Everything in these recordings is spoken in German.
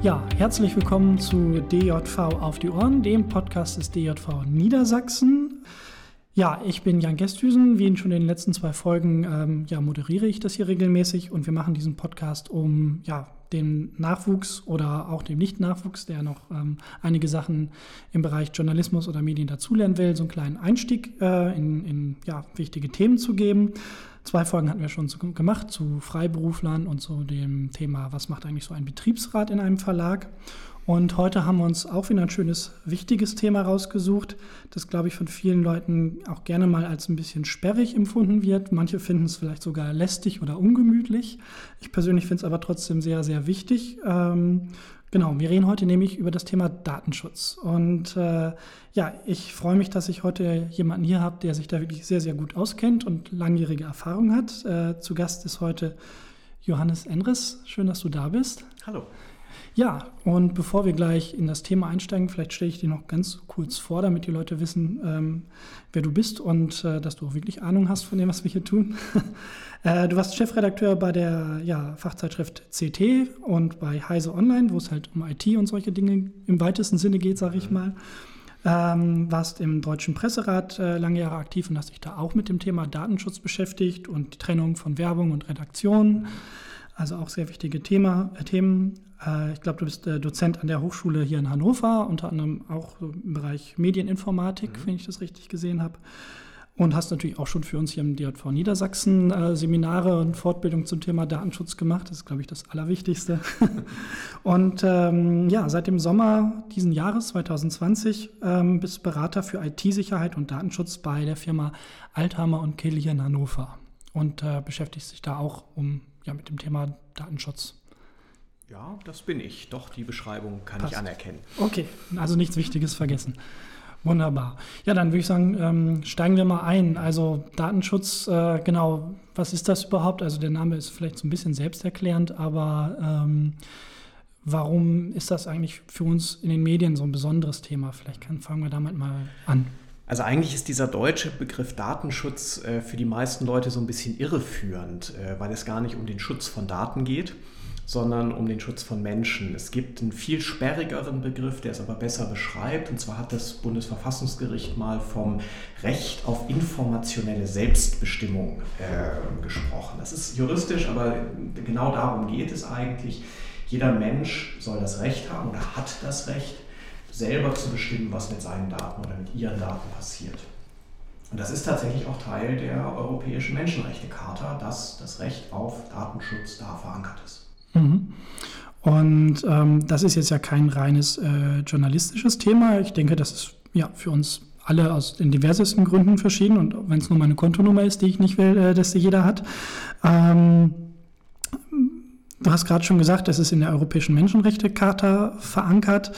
Ja, herzlich willkommen zu DJV auf die Ohren, dem Podcast des DJV Niedersachsen. Ja, ich bin Jan Gesthüsen. Wie in schon in den letzten zwei Folgen ähm, ja, moderiere ich das hier regelmäßig und wir machen diesen Podcast, um ja, den Nachwuchs oder auch dem Nicht-Nachwuchs, der noch ähm, einige Sachen im Bereich Journalismus oder Medien dazulernen will, so einen kleinen Einstieg äh, in, in ja, wichtige Themen zu geben. Zwei Folgen hatten wir schon zu, gemacht zu Freiberuflern und zu dem Thema, was macht eigentlich so ein Betriebsrat in einem Verlag. Und heute haben wir uns auch wieder ein schönes, wichtiges Thema rausgesucht, das, glaube ich, von vielen Leuten auch gerne mal als ein bisschen sperrig empfunden wird. Manche finden es vielleicht sogar lästig oder ungemütlich. Ich persönlich finde es aber trotzdem sehr, sehr wichtig. Ähm, Genau, wir reden heute nämlich über das Thema Datenschutz. Und äh, ja, ich freue mich, dass ich heute jemanden hier habe, der sich da wirklich sehr, sehr gut auskennt und langjährige Erfahrung hat. Äh, zu Gast ist heute Johannes Enris. Schön, dass du da bist. Hallo. Ja, und bevor wir gleich in das Thema einsteigen, vielleicht stelle ich dir noch ganz kurz vor, damit die Leute wissen, ähm, wer du bist und äh, dass du auch wirklich Ahnung hast von dem, was wir hier tun. äh, du warst Chefredakteur bei der ja, Fachzeitschrift CT und bei Heise Online, wo es halt um IT und solche Dinge im weitesten Sinne geht, sage ich mal. Ähm, warst im Deutschen Presserat äh, lange Jahre aktiv und hast dich da auch mit dem Thema Datenschutz beschäftigt und die Trennung von Werbung und Redaktion. Also auch sehr wichtige Thema, äh, Themen. Äh, ich glaube, du bist äh, Dozent an der Hochschule hier in Hannover, unter anderem auch im Bereich Medieninformatik, mhm. wenn ich das richtig gesehen habe. Und hast natürlich auch schon für uns hier im DJV Niedersachsen äh, Seminare und Fortbildung zum Thema Datenschutz gemacht. Das ist, glaube ich, das Allerwichtigste. und ähm, ja, seit dem Sommer diesen Jahres, 2020, ähm, bist Berater für IT-Sicherheit und Datenschutz bei der Firma Althammer und Kehl hier in Hannover. Und äh, beschäftigst dich da auch um, ja, mit dem Thema Datenschutz. Ja, das bin ich. Doch, die Beschreibung kann Passt. ich anerkennen. Okay, also nichts Wichtiges vergessen. Wunderbar. Ja, dann würde ich sagen, ähm, steigen wir mal ein. Also Datenschutz, äh, genau, was ist das überhaupt? Also der Name ist vielleicht so ein bisschen selbsterklärend, aber ähm, warum ist das eigentlich für uns in den Medien so ein besonderes Thema? Vielleicht kann, fangen wir damit mal an. Also eigentlich ist dieser deutsche Begriff Datenschutz äh, für die meisten Leute so ein bisschen irreführend, äh, weil es gar nicht um den Schutz von Daten geht, sondern um den Schutz von Menschen. Es gibt einen viel sperrigeren Begriff, der es aber besser beschreibt. Und zwar hat das Bundesverfassungsgericht mal vom Recht auf informationelle Selbstbestimmung äh, gesprochen. Das ist juristisch, aber genau darum geht es eigentlich. Jeder Mensch soll das Recht haben oder hat das Recht, selber zu bestimmen, was mit seinen Daten oder mit ihren Daten passiert. Und das ist tatsächlich auch Teil der Europäischen Menschenrechtecharta, dass das Recht auf Datenschutz da verankert ist. Mhm. Und ähm, das ist jetzt ja kein reines äh, journalistisches Thema. Ich denke, das ist ja für uns alle aus den diversesten Gründen verschieden. Und wenn es nur meine Kontonummer ist, die ich nicht will, äh, dass sie jeder hat. Ähm, du hast gerade schon gesagt, das ist in der Europäischen Menschenrechtecharta verankert.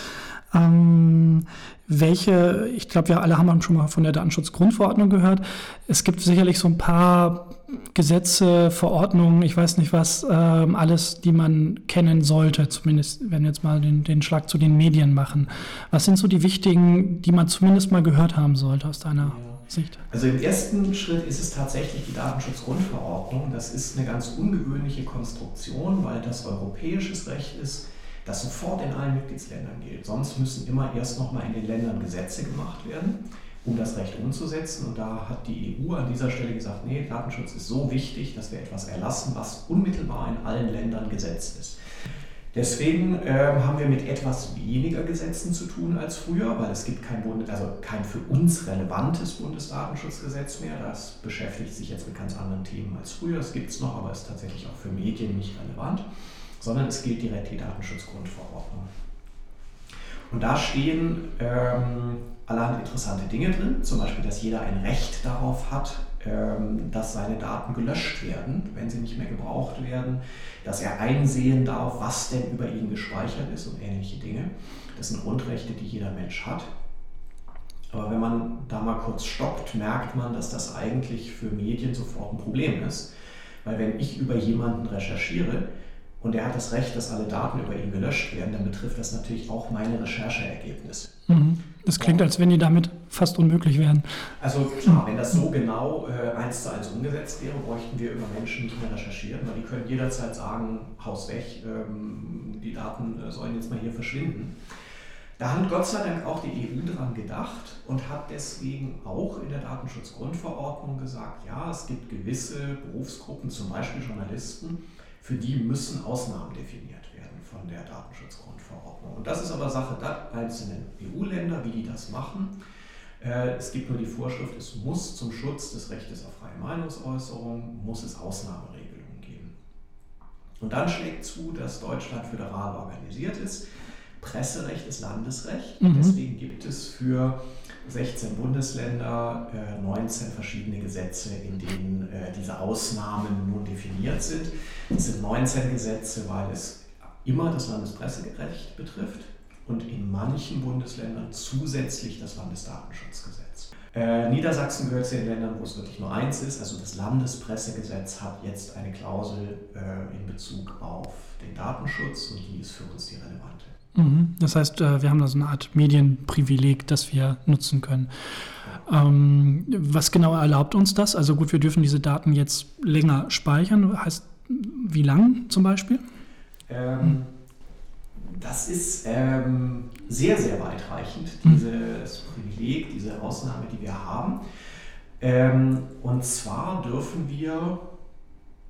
Ähm, welche, ich glaube, wir alle haben schon mal von der Datenschutzgrundverordnung gehört. Es gibt sicherlich so ein paar Gesetze, Verordnungen, ich weiß nicht was, ähm, alles, die man kennen sollte, zumindest wenn wir jetzt mal den, den Schlag zu den Medien machen. Was sind so die wichtigen, die man zumindest mal gehört haben sollte aus deiner ja. Sicht? Also im ersten Schritt ist es tatsächlich die Datenschutzgrundverordnung. Das ist eine ganz ungewöhnliche Konstruktion, weil das europäisches Recht ist das sofort in allen Mitgliedsländern gilt. Sonst müssen immer erst nochmal in den Ländern Gesetze gemacht werden, um das Recht umzusetzen. Und da hat die EU an dieser Stelle gesagt, nee, Datenschutz ist so wichtig, dass wir etwas erlassen, was unmittelbar in allen Ländern Gesetz ist. Deswegen äh, haben wir mit etwas weniger Gesetzen zu tun als früher, weil es gibt kein, Bund, also kein für uns relevantes Bundesdatenschutzgesetz mehr. Das beschäftigt sich jetzt mit ganz anderen Themen als früher. Es gibt es noch, aber ist tatsächlich auch für Medien nicht relevant sondern es gilt direkt die Datenschutzgrundverordnung. Und da stehen ähm, allerhand interessante Dinge drin, zum Beispiel, dass jeder ein Recht darauf hat, ähm, dass seine Daten gelöscht werden, wenn sie nicht mehr gebraucht werden, dass er einsehen darf, was denn über ihn gespeichert ist und ähnliche Dinge. Das sind Grundrechte, die jeder Mensch hat. Aber wenn man da mal kurz stoppt, merkt man, dass das eigentlich für Medien sofort ein Problem ist. Weil wenn ich über jemanden recherchiere, und er hat das Recht, dass alle Daten über ihn gelöscht werden, dann betrifft das natürlich auch meine Rechercheergebnisse. Mhm. Das klingt, als wenn die damit fast unmöglich wären. Also klar, wenn das so genau äh, eins zu eins umgesetzt wäre, bräuchten wir über Menschen nicht mehr recherchieren, weil die können jederzeit sagen, Haus weg, ähm, die Daten äh, sollen jetzt mal hier verschwinden. Da hat Gott sei Dank auch die EU dran gedacht und hat deswegen auch in der Datenschutzgrundverordnung gesagt, ja, es gibt gewisse Berufsgruppen, zum Beispiel Journalisten, für die müssen Ausnahmen definiert werden von der Datenschutzgrundverordnung. Und das ist aber Sache der einzelnen EU-Länder, wie die das machen. Äh, es gibt nur die Vorschrift, es muss zum Schutz des Rechtes auf freie Meinungsäußerung, muss es Ausnahmeregelungen geben. Und dann schlägt zu, dass Deutschland föderal organisiert ist. Presserecht ist Landesrecht. Mhm. Deswegen gibt es für 16 Bundesländer, 19 äh, verschiedene Gesetze, in denen äh, diese Ausnahmen nun definiert sind. Es sind 19 Gesetze, weil es immer das Landespresserecht betrifft und in manchen Bundesländern zusätzlich das Landesdatenschutzgesetz. Äh, Niedersachsen gehört zu den Ländern, wo es wirklich nur eins ist. Also das Landespressegesetz hat jetzt eine Klausel in Bezug auf den Datenschutz und die ist für uns die relevante. Mhm. Das heißt, äh, wir haben da so eine Art Medienprivileg, das wir nutzen können. Ähm, was genau erlaubt uns das? Also gut, wir dürfen diese Daten jetzt länger speichern. Heißt, wie lang zum Beispiel? Ähm, das ist ähm, sehr, sehr weitreichend, mhm. dieses Privileg, diese Ausnahme, die wir haben. Ähm, und zwar dürfen wir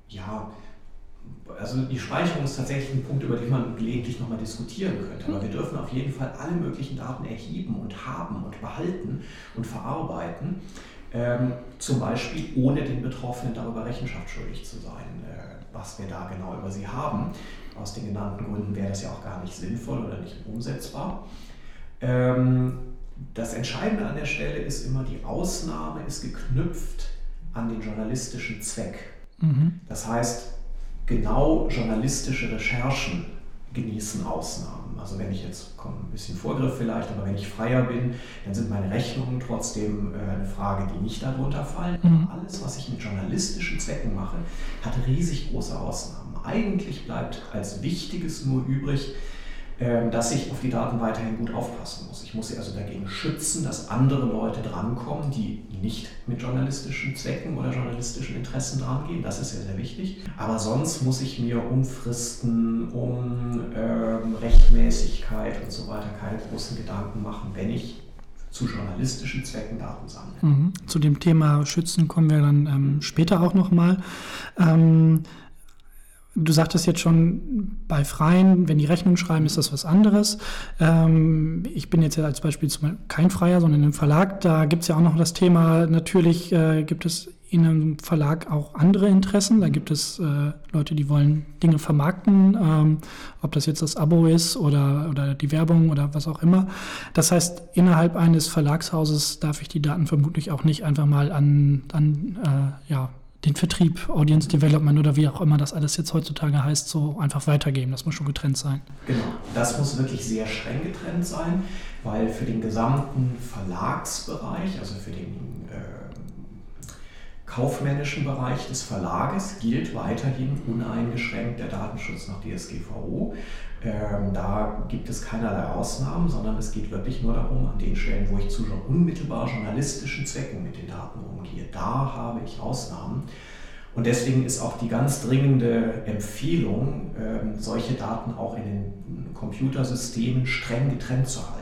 ja also die Speicherung ist tatsächlich ein Punkt, über den man gelegentlich nochmal diskutieren könnte. Aber wir dürfen auf jeden Fall alle möglichen Daten erheben und haben und behalten und verarbeiten. Ähm, zum Beispiel ohne den Betroffenen darüber Rechenschaft schuldig zu sein, äh, was wir da genau über sie haben. Aus den genannten Gründen wäre das ja auch gar nicht sinnvoll oder nicht umsetzbar. Ähm, das Entscheidende an der Stelle ist immer, die Ausnahme ist geknüpft an den journalistischen Zweck. Mhm. Das heißt, genau journalistische Recherchen genießen Ausnahmen. Also wenn ich jetzt, komm, ein bisschen Vorgriff vielleicht, aber wenn ich freier bin, dann sind meine Rechnungen trotzdem äh, eine Frage, die nicht darunter fallen. Mhm. Alles, was ich mit journalistischen Zwecken mache, hat riesig große Ausnahmen. Eigentlich bleibt als Wichtiges nur übrig, dass ich auf die Daten weiterhin gut aufpassen muss. Ich muss sie also dagegen schützen, dass andere Leute drankommen, die nicht mit journalistischen Zwecken oder journalistischen Interessen drangehen. Das ist sehr, sehr wichtig. Aber sonst muss ich mir um Fristen, um ähm, Rechtmäßigkeit und so weiter keine großen Gedanken machen, wenn ich zu journalistischen Zwecken Daten sammle. Mhm. Zu dem Thema Schützen kommen wir dann ähm, später auch nochmal. Ähm, Du sagtest jetzt schon, bei Freien, wenn die Rechnung schreiben, ist das was anderes. Ähm, ich bin jetzt als Beispiel kein Freier, sondern im Verlag. Da gibt es ja auch noch das Thema, natürlich äh, gibt es in einem Verlag auch andere Interessen. Da gibt es äh, Leute, die wollen Dinge vermarkten, ähm, ob das jetzt das Abo ist oder, oder die Werbung oder was auch immer. Das heißt, innerhalb eines Verlagshauses darf ich die Daten vermutlich auch nicht einfach mal an, an äh, ja, den Vertrieb, Audience Development oder wie auch immer das alles jetzt heutzutage heißt, so einfach weitergeben. Das muss schon getrennt sein. Genau, das muss wirklich sehr streng getrennt sein, weil für den gesamten Verlagsbereich, also für den äh, kaufmännischen Bereich des Verlages, gilt weiterhin uneingeschränkt der Datenschutz nach DSGVO. Ähm, da gibt es keinerlei Ausnahmen, sondern es geht wirklich nur darum, an den Stellen, wo ich zu unmittelbar journalistischen Zwecken mit den Daten umgehe, da habe ich Ausnahmen. Und deswegen ist auch die ganz dringende Empfehlung, ähm, solche Daten auch in den Computersystemen streng getrennt zu halten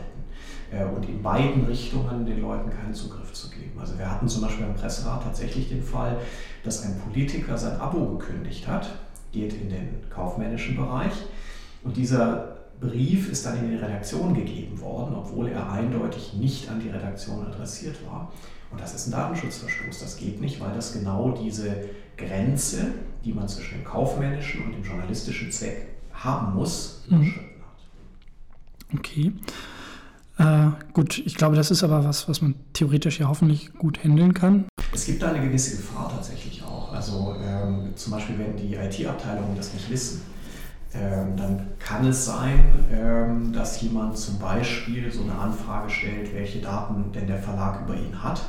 äh, und in beiden Richtungen den Leuten keinen Zugriff zu geben. Also wir hatten zum Beispiel im Presserat tatsächlich den Fall, dass ein Politiker sein Abo gekündigt hat, geht in den kaufmännischen Bereich und dieser Brief ist dann in die Redaktion gegeben worden, obwohl er eindeutig nicht an die Redaktion adressiert war. Und das ist ein Datenschutzverstoß. Das geht nicht, weil das genau diese Grenze, die man zwischen dem kaufmännischen und dem journalistischen Zweck haben muss, mhm. überschritten hat. Okay. Äh, gut, ich glaube, das ist aber was, was man theoretisch ja hoffentlich gut handeln kann. Es gibt da eine gewisse Gefahr tatsächlich auch. Also ähm, zum Beispiel, wenn die IT-Abteilungen das nicht wissen ähm, dann kann es sein, ähm, dass jemand zum Beispiel so eine Anfrage stellt, welche Daten denn der Verlag über ihn hat.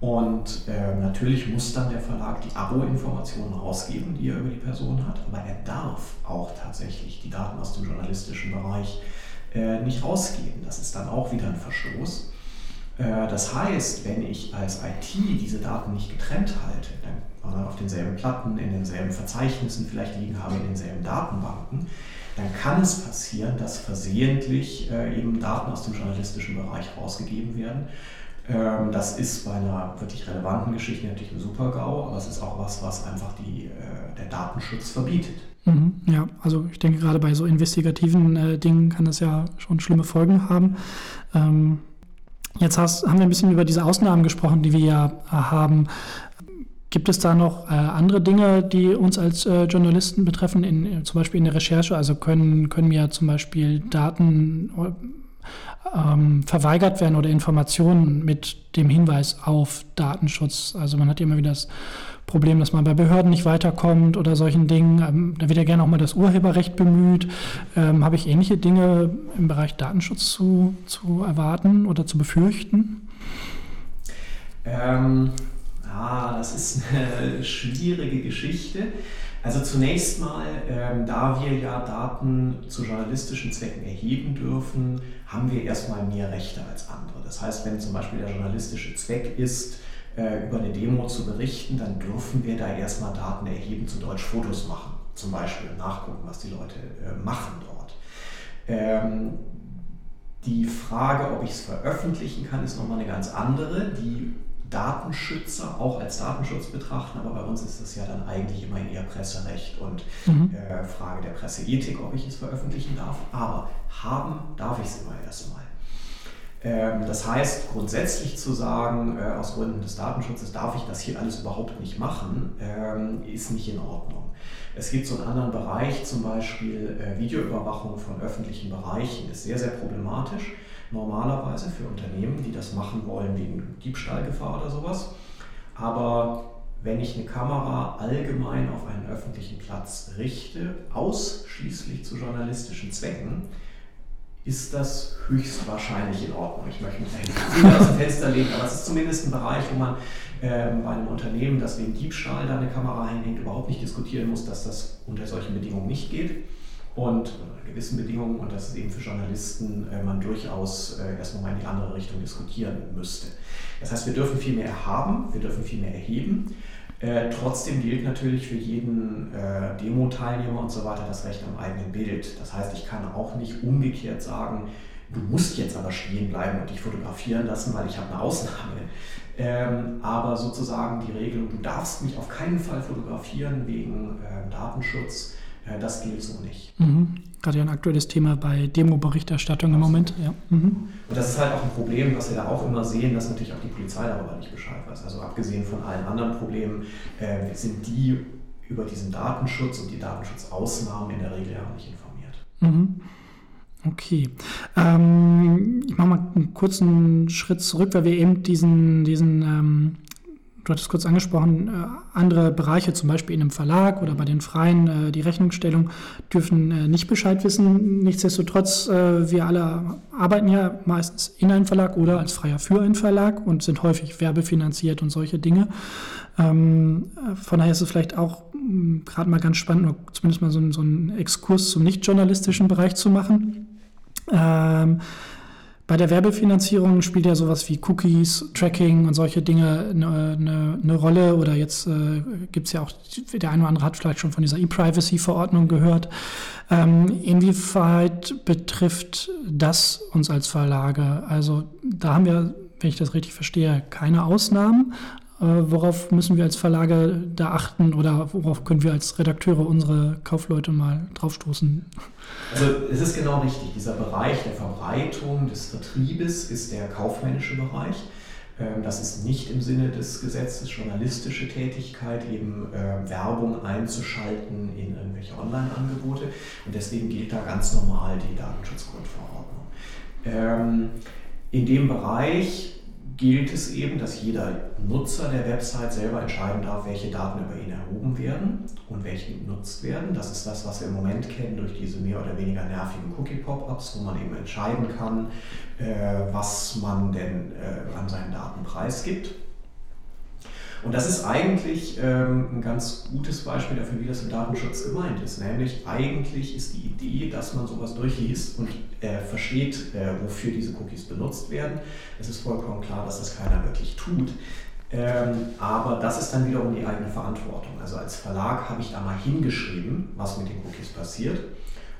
Und äh, natürlich muss dann der Verlag die Abo-Informationen rausgeben, die er über die Person hat, aber er darf auch tatsächlich die Daten aus dem journalistischen Bereich äh, nicht rausgeben. Das ist dann auch wieder ein Verstoß. Äh, das heißt, wenn ich als IT diese Daten nicht getrennt halte, dann auf denselben Platten, in denselben Verzeichnissen vielleicht liegen habe, in denselben Datenbanken, dann kann es passieren, dass versehentlich äh, eben Daten aus dem journalistischen Bereich rausgegeben werden. Ähm, das ist bei einer wirklich relevanten Geschichte natürlich ein Super-GAU, aber es ist auch was, was einfach die, äh, der Datenschutz verbietet. Mhm, ja, also ich denke gerade bei so investigativen äh, Dingen kann das ja schon schlimme Folgen haben. Ähm, jetzt hast, haben wir ein bisschen über diese Ausnahmen gesprochen, die wir ja äh, haben. Gibt es da noch äh, andere Dinge, die uns als äh, Journalisten betreffen, in, zum Beispiel in der Recherche? Also können, können wir zum Beispiel Daten ähm, verweigert werden oder Informationen mit dem Hinweis auf Datenschutz. Also man hat ja immer wieder das Problem, dass man bei Behörden nicht weiterkommt oder solchen Dingen. Ähm, da wird ja gerne auch mal das Urheberrecht bemüht. Ähm, habe ich ähnliche Dinge im Bereich Datenschutz zu, zu erwarten oder zu befürchten? Ähm, ah, das ist eine schwierige Geschichte. Also zunächst mal, ähm, da wir ja Daten zu journalistischen Zwecken erheben dürfen, haben wir erstmal mehr Rechte als andere. Das heißt, wenn zum Beispiel der journalistische Zweck ist, äh, über eine Demo zu berichten, dann dürfen wir da erstmal Daten erheben, zu Deutsch Fotos machen, zum Beispiel nachgucken, was die Leute äh, machen dort. Ähm, die Frage, ob ich es veröffentlichen kann, ist nochmal eine ganz andere. Die Datenschützer auch als Datenschutz betrachten, aber bei uns ist das ja dann eigentlich immer eher Presserecht und mhm. äh, Frage der Presseethik, ob ich es veröffentlichen darf. Aber haben darf ich es immer erstmal. Ähm, das heißt, grundsätzlich zu sagen, äh, aus Gründen des Datenschutzes darf ich das hier alles überhaupt nicht machen, ähm, ist nicht in Ordnung. Es gibt so einen anderen Bereich, zum Beispiel äh, Videoüberwachung von öffentlichen Bereichen, ist sehr, sehr problematisch normalerweise für Unternehmen, die das machen wollen wegen Diebstahlgefahr oder sowas. Aber wenn ich eine Kamera allgemein auf einen öffentlichen Platz richte, ausschließlich zu journalistischen Zwecken, ist das höchstwahrscheinlich in Ordnung. Ich möchte mich nicht aus dem Fenster legen, aber es ist zumindest ein Bereich, wo man äh, bei einem Unternehmen, das wegen Diebstahl da eine Kamera einhängt, überhaupt nicht diskutieren muss, dass das unter solchen Bedingungen nicht geht und gewissen Bedingungen und dass es eben für Journalisten äh, man durchaus äh, erstmal mal in die andere Richtung diskutieren müsste. Das heißt, wir dürfen viel mehr haben, wir dürfen viel mehr erheben. Äh, trotzdem gilt natürlich für jeden äh, Demo-Teilnehmer und so weiter das Recht am eigenen Bild. Das heißt, ich kann auch nicht umgekehrt sagen, du musst jetzt aber stehen bleiben und dich fotografieren lassen, weil ich habe eine Ausnahme. Ähm, aber sozusagen die Regelung, du darfst mich auf keinen Fall fotografieren wegen äh, Datenschutz, das gilt so nicht. Mhm. Gerade ja ein aktuelles Thema bei Demo-Berichterstattung im Moment. Ja. Mhm. Und das ist halt auch ein Problem, was wir da auch immer sehen, dass natürlich auch die Polizei darüber nicht Bescheid weiß. Also abgesehen von allen anderen Problemen äh, sind die über diesen Datenschutz und die Datenschutzausnahmen in der Regel ja auch nicht informiert. Mhm. Okay. Ähm, ich mache mal einen kurzen Schritt zurück, weil wir eben diesen, diesen ähm, du hattest kurz angesprochen, äh, andere Bereiche, zum Beispiel in einem Verlag oder bei den Freien, äh, die Rechnungsstellung, dürfen äh, nicht Bescheid wissen. Nichtsdestotrotz, wir alle arbeiten ja meistens in einem Verlag oder als Freier für einen Verlag und sind häufig werbefinanziert und solche Dinge. Ähm, von daher ist es vielleicht auch hm, gerade mal ganz spannend, zumindest mal so, so einen Exkurs zum nicht-journalistischen Bereich zu machen. Ähm, bei der Werbefinanzierung spielt ja sowas wie Cookies, Tracking und solche Dinge eine, eine, eine Rolle. Oder jetzt äh, gibt es ja auch, der eine oder andere hat vielleicht schon von dieser E-Privacy-Verordnung gehört. Ähm, inwieweit betrifft das uns als Verlage? Also da haben wir, wenn ich das richtig verstehe, keine Ausnahmen. Äh, worauf müssen wir als Verlage da achten oder worauf können wir als Redakteure unsere Kaufleute mal draufstoßen? Also es ist genau richtig, dieser Bereich der Verbreitung, des Vertriebes ist der kaufmännische Bereich. Ähm, das ist nicht im Sinne des Gesetzes journalistische Tätigkeit, eben äh, Werbung einzuschalten in irgendwelche Online-Angebote. Und deswegen gilt da ganz normal die Datenschutzgrundverordnung. Ähm, in dem Bereich gilt es eben, dass jeder Nutzer der Website selber entscheiden darf, welche Daten über ihn erhoben werden und welche genutzt werden. Das ist das, was wir im Moment kennen durch diese mehr oder weniger nervigen Cookie-Pop-ups, wo man eben entscheiden kann, äh, was man denn äh, an seinen Daten preisgibt. Und das ist eigentlich ähm, ein ganz gutes Beispiel dafür, wie das im Datenschutz gemeint ist. Nämlich eigentlich ist die Idee, dass man sowas durchliest und äh, versteht, äh, wofür diese Cookies benutzt werden. Es ist vollkommen klar, dass das keiner wirklich tut. Ähm, aber das ist dann wiederum die eigene Verantwortung. Also als Verlag habe ich da mal hingeschrieben, was mit den Cookies passiert.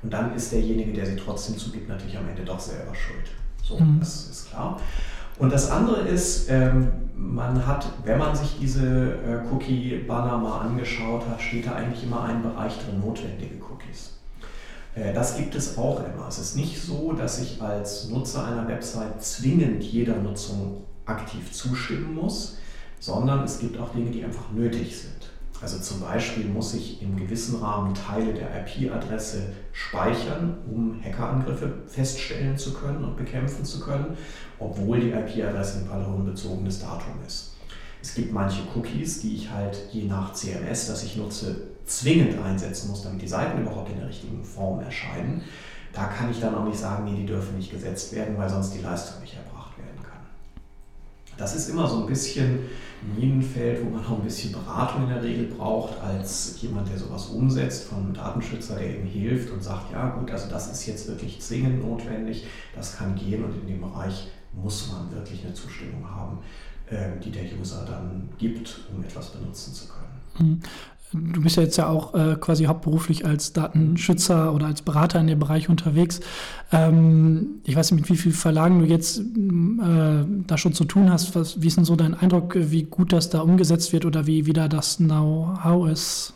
Und dann ist derjenige, der sie trotzdem zugibt, natürlich am Ende doch selber schuld. So, mhm. das ist klar. Und das andere ist, ähm, man hat, wenn man sich diese äh, Cookie-Banner mal angeschaut hat, steht da eigentlich immer ein Bereich drin, notwendige Cookies. Äh, das gibt es auch immer. Es ist nicht so, dass ich als Nutzer einer Website zwingend jeder Nutzung aktiv zustimmen muss, sondern es gibt auch Dinge, die einfach nötig sind. Also zum Beispiel muss ich im gewissen Rahmen Teile der IP-Adresse speichern, um Hackerangriffe feststellen zu können und bekämpfen zu können, obwohl die IP-Adresse ein personenbezogenes Datum ist. Es gibt manche Cookies, die ich halt je nach CMS, das ich nutze, zwingend einsetzen muss, damit die Seiten überhaupt in der richtigen Form erscheinen. Da kann ich dann auch nicht sagen, nee, die dürfen nicht gesetzt werden, weil sonst die Leistung nicht erbracht werden kann. Das ist immer so ein bisschen Minenfeld, wo man auch ein bisschen Beratung in der Regel braucht, als jemand, der sowas umsetzt, von einem Datenschützer, der eben hilft und sagt, ja gut, also das ist jetzt wirklich zwingend notwendig, das kann gehen und in dem Bereich muss man wirklich eine Zustimmung haben, ähm, die der User dann gibt, um etwas benutzen zu können. Du bist ja jetzt ja auch äh, quasi hauptberuflich als Datenschützer oder als Berater in dem Bereich unterwegs. Ähm, ich weiß nicht, mit wie vielen Verlagen du jetzt äh, da schon zu tun hast. Was, wie ist denn so dein Eindruck, wie gut das da umgesetzt wird oder wie, wie da das Know-how ist?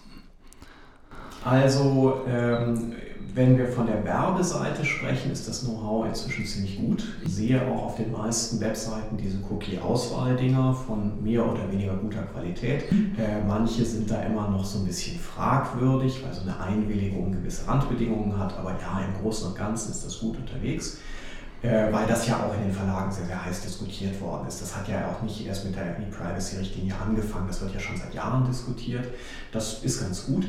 Also ähm, wenn wir von der Werbeseite sprechen, ist das Know-how inzwischen ziemlich gut. Ich sehe auch auf den meisten Webseiten diese Cookie-Auswahl-Dinger von mehr oder weniger guter Qualität. Äh, manche sind da immer noch so ein bisschen fragwürdig, weil so eine Einwilligung gewisse Randbedingungen hat. Aber ja, im Großen und Ganzen ist das gut unterwegs äh, weil das ja auch in den Verlagen sehr, sehr heiß diskutiert worden ist. Das hat ja auch nicht erst mit der E-Privacy-Richtlinie angefangen, das wird ja schon seit Jahren diskutiert. Das ist ganz gut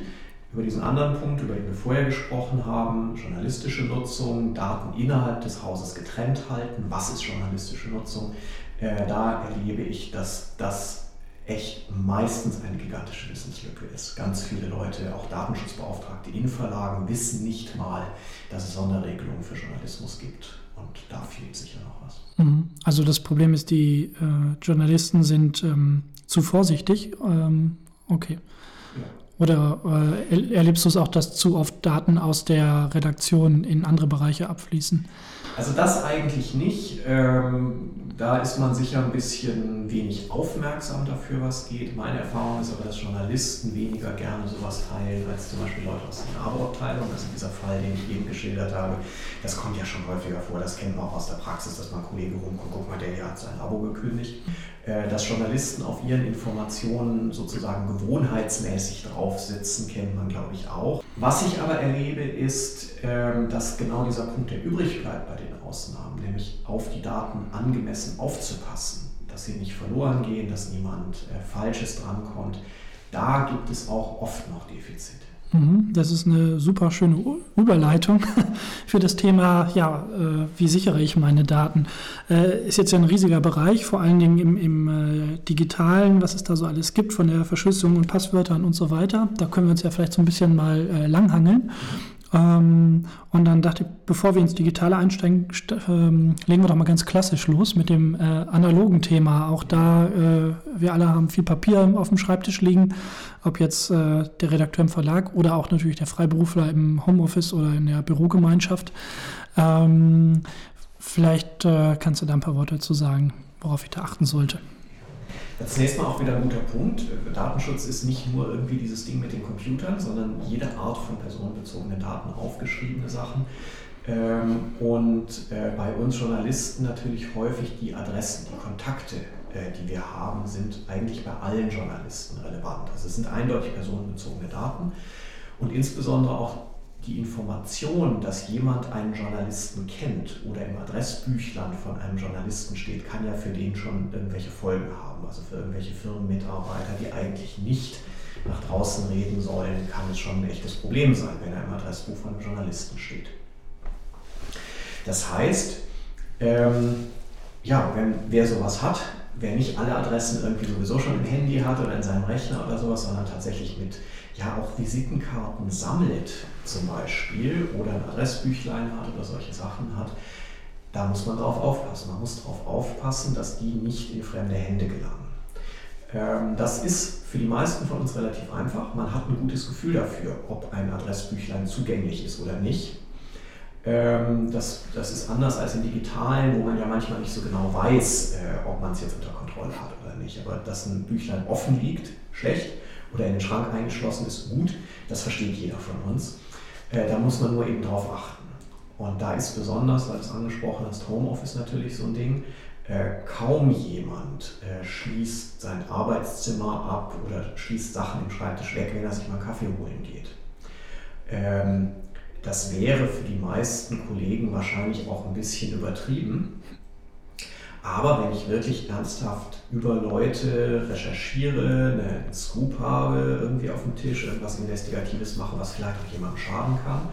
über diesen anderen Punkt, über den wir vorher gesprochen haben, journalistische Nutzung, Daten innerhalb des Hauses getrennt halten, was ist journalistische Nutzung, äh, da erlebe ich, dass das echt meistens eine gigantische Wissenslücke ist. Ganz viele Leute, auch Datenschutzbeauftragte in Verlagen, wissen nicht mal, dass es Sonderregelungen für Journalismus gibt. Und da fehlt sicher noch was. Mhm. Also das Problem ist, die äh, Journalisten sind ähm, zu vorsichtig. Ähm, okay. Oder äh, erlebst du es auch, dass zu oft Daten aus der Redaktion in andere Bereiche abfließen? Also das eigentlich nicht. Ähm, da ist man sicher ein bisschen wenig aufmerksam dafür, was geht. Meine Erfahrung ist aber, dass Journalisten weniger gerne sowas teilen als zum Beispiel Leute aus der Abo-Abteilung. Also dieser Fall, den ich eben geschildert habe, das kommt ja schon häufiger vor. Das kennen wir auch aus der Praxis, dass man Kollege rumguckt, guck mal, der hier hat sein Abo gekündigt. Äh, dass Journalisten auf ihren Informationen sozusagen gewohnheitsmäßig drauf sitzen, kennt man, glaube ich, auch. Was ich aber erlebe, ist, ähm, dass genau dieser Punkt, der übrig bleibt bei den Ausnahmen, nämlich auf die Daten angemessen aufzupassen, dass sie nicht verloren gehen, dass niemand äh, Falsches drankommt, da gibt es auch oft noch Defizite. Mhm, das ist eine super schöne Überleitung für das Thema, ja, äh, wie sichere ich meine Daten? Äh, ist jetzt ja ein riesiger Bereich, vor allen Dingen im, im äh, Digitalen, was es da so alles gibt, von der Verschlüsselung und Passwörtern und so weiter. Da können wir uns ja vielleicht so ein bisschen mal langhangeln. Ähm, und dann dachte ich, bevor wir ins Digitale einsteigen, ähm, legen wir doch mal ganz klassisch los mit dem äh, analogen Thema. Auch da, äh, wir alle haben viel Papier auf dem Schreibtisch liegen, ob jetzt äh, der Redakteur im Verlag oder auch natürlich der Freiberufler im Homeoffice oder in der Bürogemeinschaft. Ähm, vielleicht äh, kannst du da ein paar Worte dazu sagen, worauf ich da achten sollte. Zunächst mal auch wieder ein guter Punkt. Datenschutz ist nicht nur irgendwie dieses Ding mit den Computern, sondern jede Art von personenbezogenen Daten, aufgeschriebene Sachen. Ähm, und äh, bei uns Journalisten natürlich häufig die Adressen, die Kontakte, äh, die wir haben, sind eigentlich bei allen Journalisten relevant. Also es sind eindeutig personenbezogene Daten und insbesondere auch die Information, dass jemand einen Journalisten kennt oder im Adressbüchlein von einem Journalisten steht, kann ja für den schon irgendwelche Folgen haben. Also für irgendwelche Firmenmitarbeiter, die eigentlich nicht nach draußen reden sollen, kann es schon ein echtes Problem sein, wenn er im Adressbuch von einem Journalisten steht. Das heißt, ähm, ja, wenn wer sowas hat, wer nicht alle Adressen irgendwie sowieso schon im Handy hat oder in seinem Rechner oder sowas, sondern tatsächlich mit ja auch Visitenkarten sammelt zum Beispiel oder ein Adressbüchlein hat oder solche Sachen hat, da muss man drauf aufpassen. Man muss darauf aufpassen, dass die nicht in fremde Hände gelangen. Ähm, das ist für die meisten von uns relativ einfach. Man hat ein gutes Gefühl dafür, ob ein Adressbüchlein zugänglich ist oder nicht. Ähm, das, das ist anders als im Digitalen, wo man ja manchmal nicht so genau weiß, äh, ob man es jetzt unter Kontrolle hat oder nicht. Aber dass ein Büchlein offen liegt, schlecht, oder in den Schrank eingeschlossen ist, gut, das versteht jeder von uns. Äh, da muss man nur eben drauf achten. Und da ist besonders, weil es angesprochen hast, Homeoffice natürlich so ein Ding. Äh, kaum jemand äh, schließt sein Arbeitszimmer ab oder schließt Sachen im Schreibtisch weg, wenn er sich mal Kaffee holen geht. Ähm, das wäre für die meisten Kollegen wahrscheinlich auch ein bisschen übertrieben. Aber wenn ich wirklich ernsthaft über Leute recherchiere, einen Scoop habe, irgendwie auf dem Tisch, irgendwas Investigatives mache, was vielleicht auch jemandem schaden kann,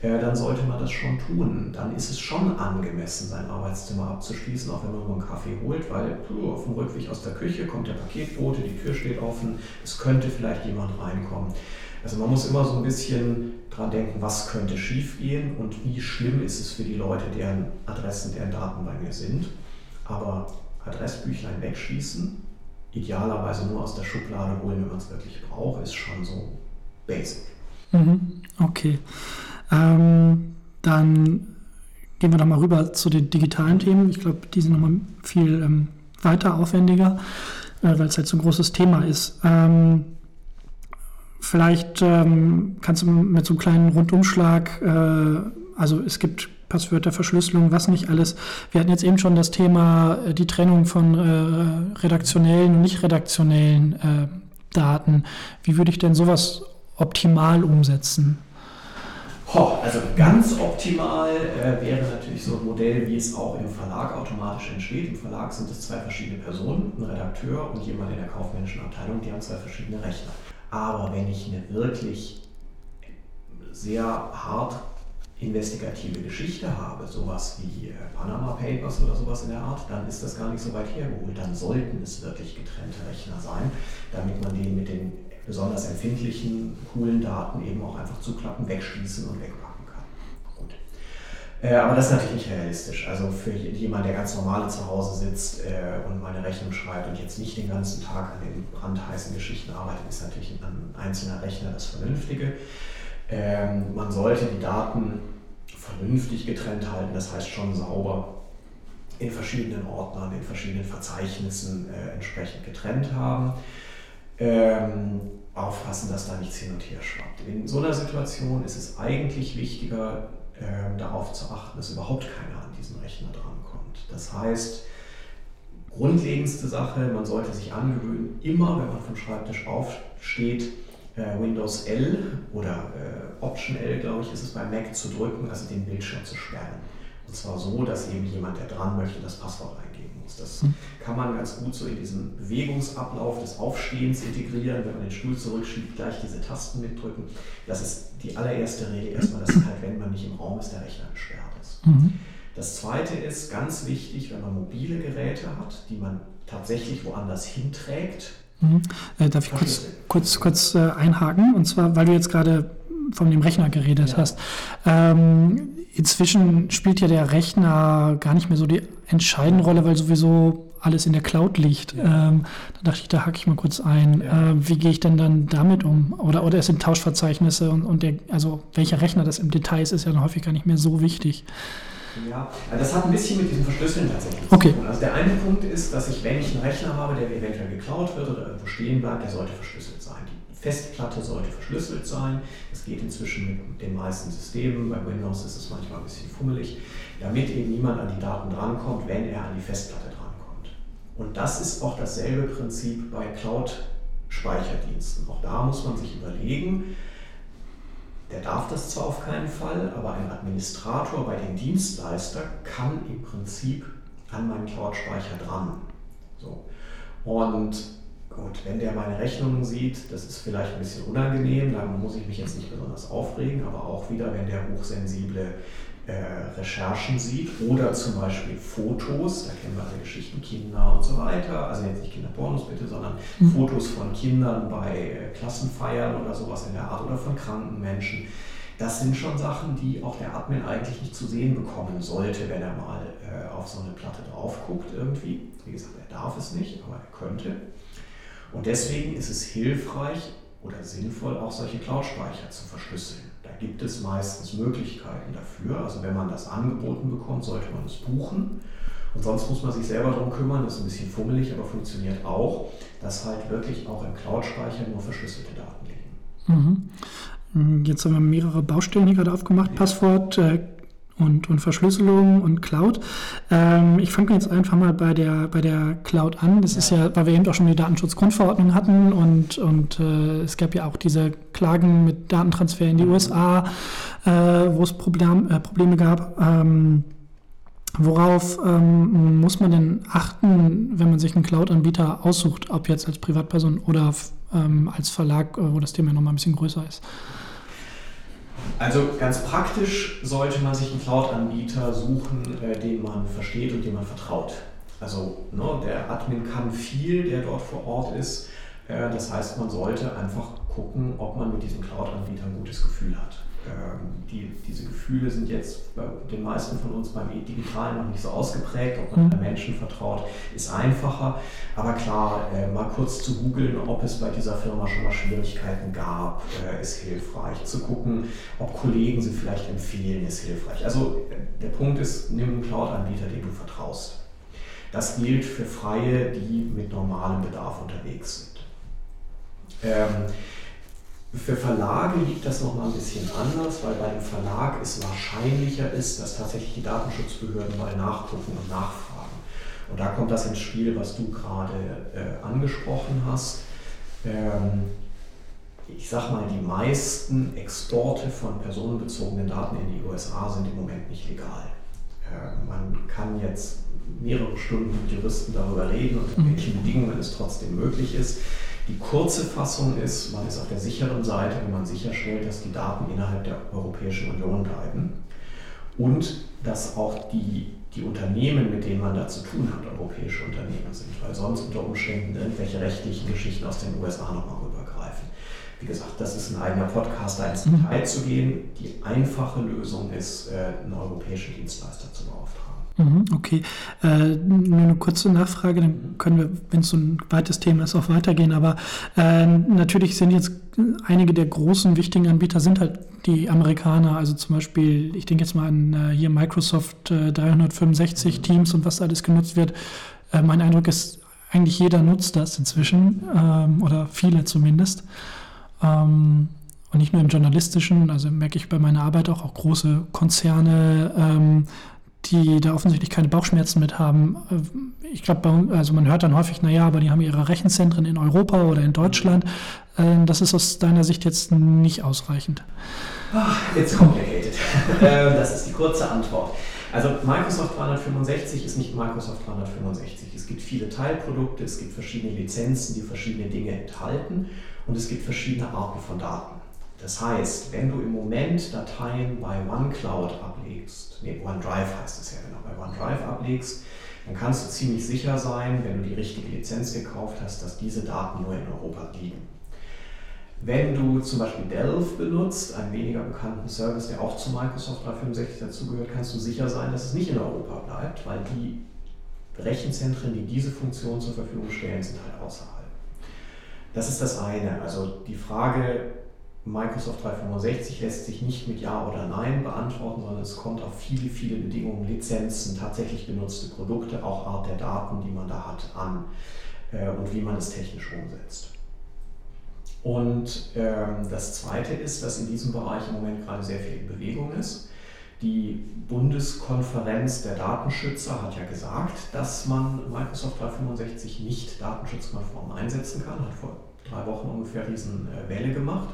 äh, dann sollte man das schon tun. Dann ist es schon angemessen, sein Arbeitszimmer abzuschließen, auch wenn man nur einen Kaffee holt, weil puh, auf dem Rückweg aus der Küche kommt der Paketbote, die Tür steht offen, es könnte vielleicht jemand reinkommen. Also man muss immer so ein bisschen dran denken, was könnte schiefgehen und wie schlimm ist es für die Leute, deren Adressen, deren Daten bei mir sind. Aber Adressbüchlein wegschließen, idealerweise nur aus der Schublade holen, wenn man es wirklich braucht, ist schon so basic. Mhm, okay. Ähm, dann gehen wir doch mal rüber zu den digitalen Themen. Ich glaube, die sind nochmal viel ähm, weiter aufwendiger, äh, weil es halt so ein großes Thema ist. Ähm, vielleicht ähm, kannst du mit so einem kleinen Rundumschlag, äh, also es gibt Passwörter, Verschlüsselung, was nicht alles. Wir hatten jetzt eben schon das Thema äh, die Trennung von äh, redaktionellen und nicht redaktionellen äh, Daten. Wie würde ich denn sowas optimal umsetzen? Oh, also ganz optimal äh, wäre natürlich so ein Modell, wie es auch im Verlag automatisch entsteht. Im Verlag sind es zwei verschiedene Personen, ein Redakteur und jemand in der kaufmännischen Abteilung, die haben zwei verschiedene Rechner. Aber wenn ich eine wirklich sehr hart investigative Geschichte habe, sowas wie äh, Panama Papers oder sowas in der Art, dann ist das gar nicht so weit hergeholt. Dann sollten es wirklich getrennte Rechner sein, damit man den mit den besonders empfindlichen, coolen Daten eben auch einfach zuklappen, wegschließen und wegpacken kann. Gut. Äh, aber das ist natürlich nicht realistisch. Also für jemanden, der ganz normal zu Hause sitzt äh, und meine Rechnung schreibt und jetzt nicht den ganzen Tag an den brandheißen Geschichten arbeitet, ist natürlich ein einzelner Rechner das Vernünftige. Ähm, man sollte die Daten vernünftig getrennt halten, das heißt schon sauber in verschiedenen Ordnern, in verschiedenen Verzeichnissen äh, entsprechend getrennt haben. Ähm, aufpassen, dass da nichts hin und her schwappt. In so einer Situation ist es eigentlich wichtiger, äh, darauf zu achten, dass überhaupt keiner an diesen Rechner drankommt. Das heißt, grundlegendste Sache, man sollte sich angewöhnen, immer wenn man vom Schreibtisch aufsteht, äh, Windows L oder äh, Option L, glaube ich, ist es bei Mac zu drücken, also den Bildschirm zu sperren. Und zwar so, dass eben jemand, der dran möchte, das Passwort eingeben muss. Das hm. kann man ganz gut so in diesen Bewegungsablauf des Aufstehens integrieren, wenn man den Stuhl zurückschiebt, gleich diese Tasten mitdrücken. Das ist die allererste Regel erstmal, dass halt, wenn man nicht im Raum ist, der Rechner gesperrt ist. Mhm. Das zweite ist ganz wichtig, wenn man mobile Geräte hat, die man tatsächlich woanders hinträgt, Mhm. Äh, darf ich kurz, kurz, kurz äh, einhaken? Und zwar, weil du jetzt gerade von dem Rechner geredet ja. hast. Ähm, inzwischen spielt ja der Rechner gar nicht mehr so die entscheidende Rolle, weil sowieso alles in der Cloud liegt. Ja. Ähm, da dachte ich, da hake ich mal kurz ein. Ja. Äh, wie gehe ich denn dann damit um? Oder, oder es sind Tauschverzeichnisse und, und der, also welcher Rechner das im Detail ist, ist ja dann häufig gar nicht mehr so wichtig. Ja, also das hat ein bisschen mit diesem Verschlüsseln tatsächlich okay. zu tun. Also der eine Punkt ist, dass ich, wenn ich einen Rechner habe, der eventuell geklaut wird oder irgendwo stehen bleibt, der sollte verschlüsselt sein. Die Festplatte sollte verschlüsselt sein. Das geht inzwischen mit den meisten Systemen. Bei Windows ist es manchmal ein bisschen fummelig, damit eben niemand an die Daten drankommt, wenn er an die Festplatte drankommt. Und das ist auch dasselbe Prinzip bei Cloud-Speicherdiensten. Auch da muss man sich überlegen, der darf das zwar auf keinen Fall, aber ein Administrator bei dem Dienstleister kann im Prinzip an meinen Cloud-Speicher dran. So. Und gut, wenn der meine Rechnungen sieht, das ist vielleicht ein bisschen unangenehm, dann muss ich mich jetzt nicht besonders aufregen, aber auch wieder, wenn der hochsensible äh, Recherchen sieht oder zum Beispiel Fotos, da kennen wir alle Geschichten Kinder und so weiter, also jetzt nicht Kinderpornos bitte, sondern mhm. Fotos von Kindern bei äh, Klassenfeiern oder sowas in der Art oder von kranken Menschen. Das sind schon Sachen, die auch der Admin eigentlich nicht zu sehen bekommen sollte, wenn er mal äh, auf so eine Platte drauf guckt irgendwie. Wie gesagt, er darf es nicht, aber er könnte. Und deswegen ist es hilfreich oder sinnvoll, auch solche Cloud-Speicher zu verschlüsseln. Gibt es meistens Möglichkeiten dafür. Also wenn man das angeboten bekommt, sollte man es buchen. Und sonst muss man sich selber darum kümmern, das ist ein bisschen fummelig, aber funktioniert auch, dass halt wirklich auch im Cloud-Speicher nur verschlüsselte Daten liegen. Mhm. Jetzt haben wir mehrere Baustellen hier gerade aufgemacht. Ja. Passwort, äh, und, und Verschlüsselung und Cloud. Ähm, ich fange jetzt einfach mal bei der, bei der Cloud an. Das ja. ist ja, weil wir eben auch schon die Datenschutzgrundverordnung hatten und, und äh, es gab ja auch diese Klagen mit Datentransfer in die mhm. USA, äh, wo es Problem, äh, Probleme gab. Ähm, Worauf ähm, muss man denn achten, wenn man sich einen Cloud-Anbieter aussucht, ob jetzt als Privatperson oder ähm, als Verlag, äh, wo das Thema nochmal ein bisschen größer ist? Also ganz praktisch sollte man sich einen Cloud-Anbieter suchen, äh, den man versteht und dem man vertraut. Also ne, der Admin kann viel, der dort vor Ort ist. Äh, das heißt, man sollte einfach gucken, ob man mit diesem Cloud-Anbieter ein gutes Gefühl hat. Ähm, die, diese Gefühle sind jetzt bei den meisten von uns beim E-Digitalen noch nicht so ausgeprägt. Ob man mhm. Menschen vertraut, ist einfacher. Aber klar, äh, mal kurz zu googeln, ob es bei dieser Firma schon mal Schwierigkeiten gab, äh, ist hilfreich. Zu gucken, ob Kollegen sie vielleicht empfehlen, ist hilfreich. Also äh, der Punkt ist, nimm einen Cloud-Anbieter, dem du vertraust. Das gilt für Freie, die mit normalem Bedarf unterwegs sind. Ähm, für Verlage liegt das nochmal ein bisschen anders, weil bei dem Verlag es wahrscheinlicher ist, dass tatsächlich die Datenschutzbehörden mal nachgucken und nachfragen. Und da kommt das ins Spiel, was du gerade äh, angesprochen hast. Ähm, ich sag mal, die meisten Exporte von personenbezogenen Daten in die USA sind im Moment nicht legal. Äh, man kann jetzt mehrere Stunden mit Juristen darüber reden, unter mhm. welchen Bedingungen es trotzdem möglich ist. Die kurze Fassung ist, man ist auf der sicheren Seite, wenn man sicherstellt, dass die Daten innerhalb der Europäischen Union bleiben und dass auch die, die Unternehmen, mit denen man da zu tun hat, europäische Unternehmen sind, weil sonst unter Umständen irgendwelche rechtlichen Geschichten aus den USA nochmal rübergreifen. Wie gesagt, das ist ein eigener Podcast, da ins mhm. Detail zu gehen. Die einfache Lösung ist, äh, einen europäischen Dienstleister zu beauftragen. Mhm, okay, äh, nur eine kurze Nachfrage, dann können wir, wenn es so ein weites Thema ist, auch weitergehen. Aber äh, natürlich sind jetzt einige der großen, wichtigen Anbieter sind halt die Amerikaner. Also zum Beispiel, ich denke jetzt mal an äh, hier Microsoft 365 Teams und was alles genutzt wird. Äh, mein Eindruck ist, eigentlich jeder nutzt das inzwischen ähm, oder viele zumindest. Ähm, und nicht nur im journalistischen, also merke ich bei meiner Arbeit auch, auch große Konzerne ähm, die da offensichtlich keine Bauchschmerzen mit haben. Äh, ich glaube, also man hört dann häufig, naja, aber die haben ihre Rechenzentren in Europa oder in Deutschland. Ähm, das ist aus deiner Sicht jetzt nicht ausreichend. It's complicated. Ähm, das ist die kurze Antwort. Also Microsoft 365 ist nicht Microsoft 365. Es gibt viele Teilprodukte, es gibt verschiedene Lizenzen, die verschiedene Dinge enthalten und es gibt verschiedene Arten von Daten. Das heißt, wenn du im Moment Dateien bei OneCloud ablegst, nee, OneDrive heißt es ja genau, bei OneDrive ablegst, dann kannst du ziemlich sicher sein, wenn du die richtige Lizenz gekauft hast, dass diese Daten nur in Europa liegen. Wenn du zum Beispiel Delve benutzt, einen weniger bekannten Service, der auch zu Microsoft 365 dazugehört, kannst du sicher sein, dass es nicht in Europa bleibt, weil die Rechenzentren, die diese Funktion zur Verfügung stellen, sind halt außerhalb. Das ist das eine. Also die Frage, Microsoft 365 lässt sich nicht mit Ja oder Nein beantworten, sondern es kommt auf viele, viele Bedingungen, Lizenzen, tatsächlich genutzte Produkte, auch Art der Daten, die man da hat, an äh, und wie man es technisch umsetzt. Und ähm, das Zweite ist, dass in diesem Bereich im Moment gerade sehr viel in Bewegung ist. Die Bundeskonferenz der Datenschützer hat ja gesagt, dass man Microsoft 365 nicht datenschutzkonform einsetzen kann, hat vor drei Wochen ungefähr riesen äh, gemacht.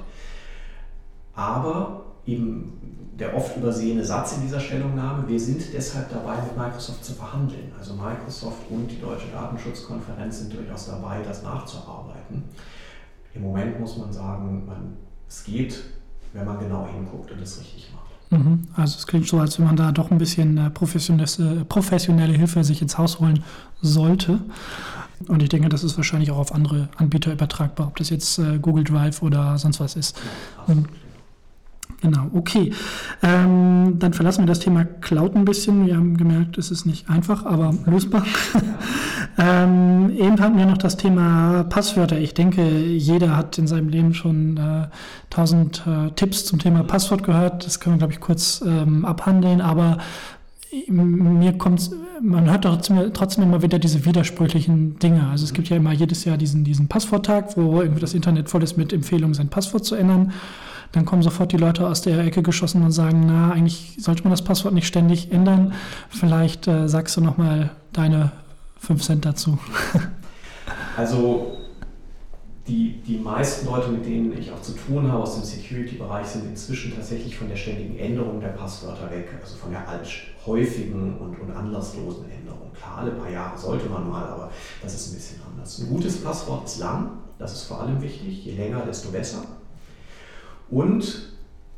Aber eben der oft übersehene Satz in dieser Stellungnahme, wir sind deshalb dabei, mit Microsoft zu verhandeln. Also Microsoft und die Deutsche Datenschutzkonferenz sind durchaus dabei, das nachzuarbeiten. Im Moment muss man sagen, man, es geht, wenn man genau hinguckt und es richtig macht. Mhm. Also es klingt so, als wenn man da doch ein bisschen äh, professionelle, professionelle Hilfe sich ins Haus holen sollte. Und ich denke, das ist wahrscheinlich auch auf andere Anbieter übertragbar, ob das jetzt äh, Google Drive oder sonst was ist. Ja, Genau, okay. Ähm, dann verlassen wir das Thema Cloud ein bisschen. Wir haben gemerkt, es ist nicht einfach, aber lösbar. ähm, eben hatten wir noch das Thema Passwörter. Ich denke, jeder hat in seinem Leben schon äh, tausend äh, Tipps zum Thema Passwort gehört. Das können wir, glaube ich, kurz ähm, abhandeln. Aber mir kommt man hört trotzdem, trotzdem immer wieder diese widersprüchlichen Dinge. Also es gibt ja immer jedes Jahr diesen, diesen Passworttag, wo irgendwie das Internet voll ist mit Empfehlungen, sein Passwort zu ändern. Dann kommen sofort die Leute aus der Ecke geschossen und sagen, na, eigentlich sollte man das Passwort nicht ständig ändern. Vielleicht äh, sagst du nochmal deine 5 Cent dazu. Also die, die meisten Leute, mit denen ich auch zu tun habe aus dem Security-Bereich, sind inzwischen tatsächlich von der ständigen Änderung der Passwörter weg, also von der häufigen und, und anlasslosen Änderung. Klar, alle paar Jahre sollte man mal, aber das ist ein bisschen anders. Ein gutes Passwort ist lang, das ist vor allem wichtig. Je länger, desto besser. Und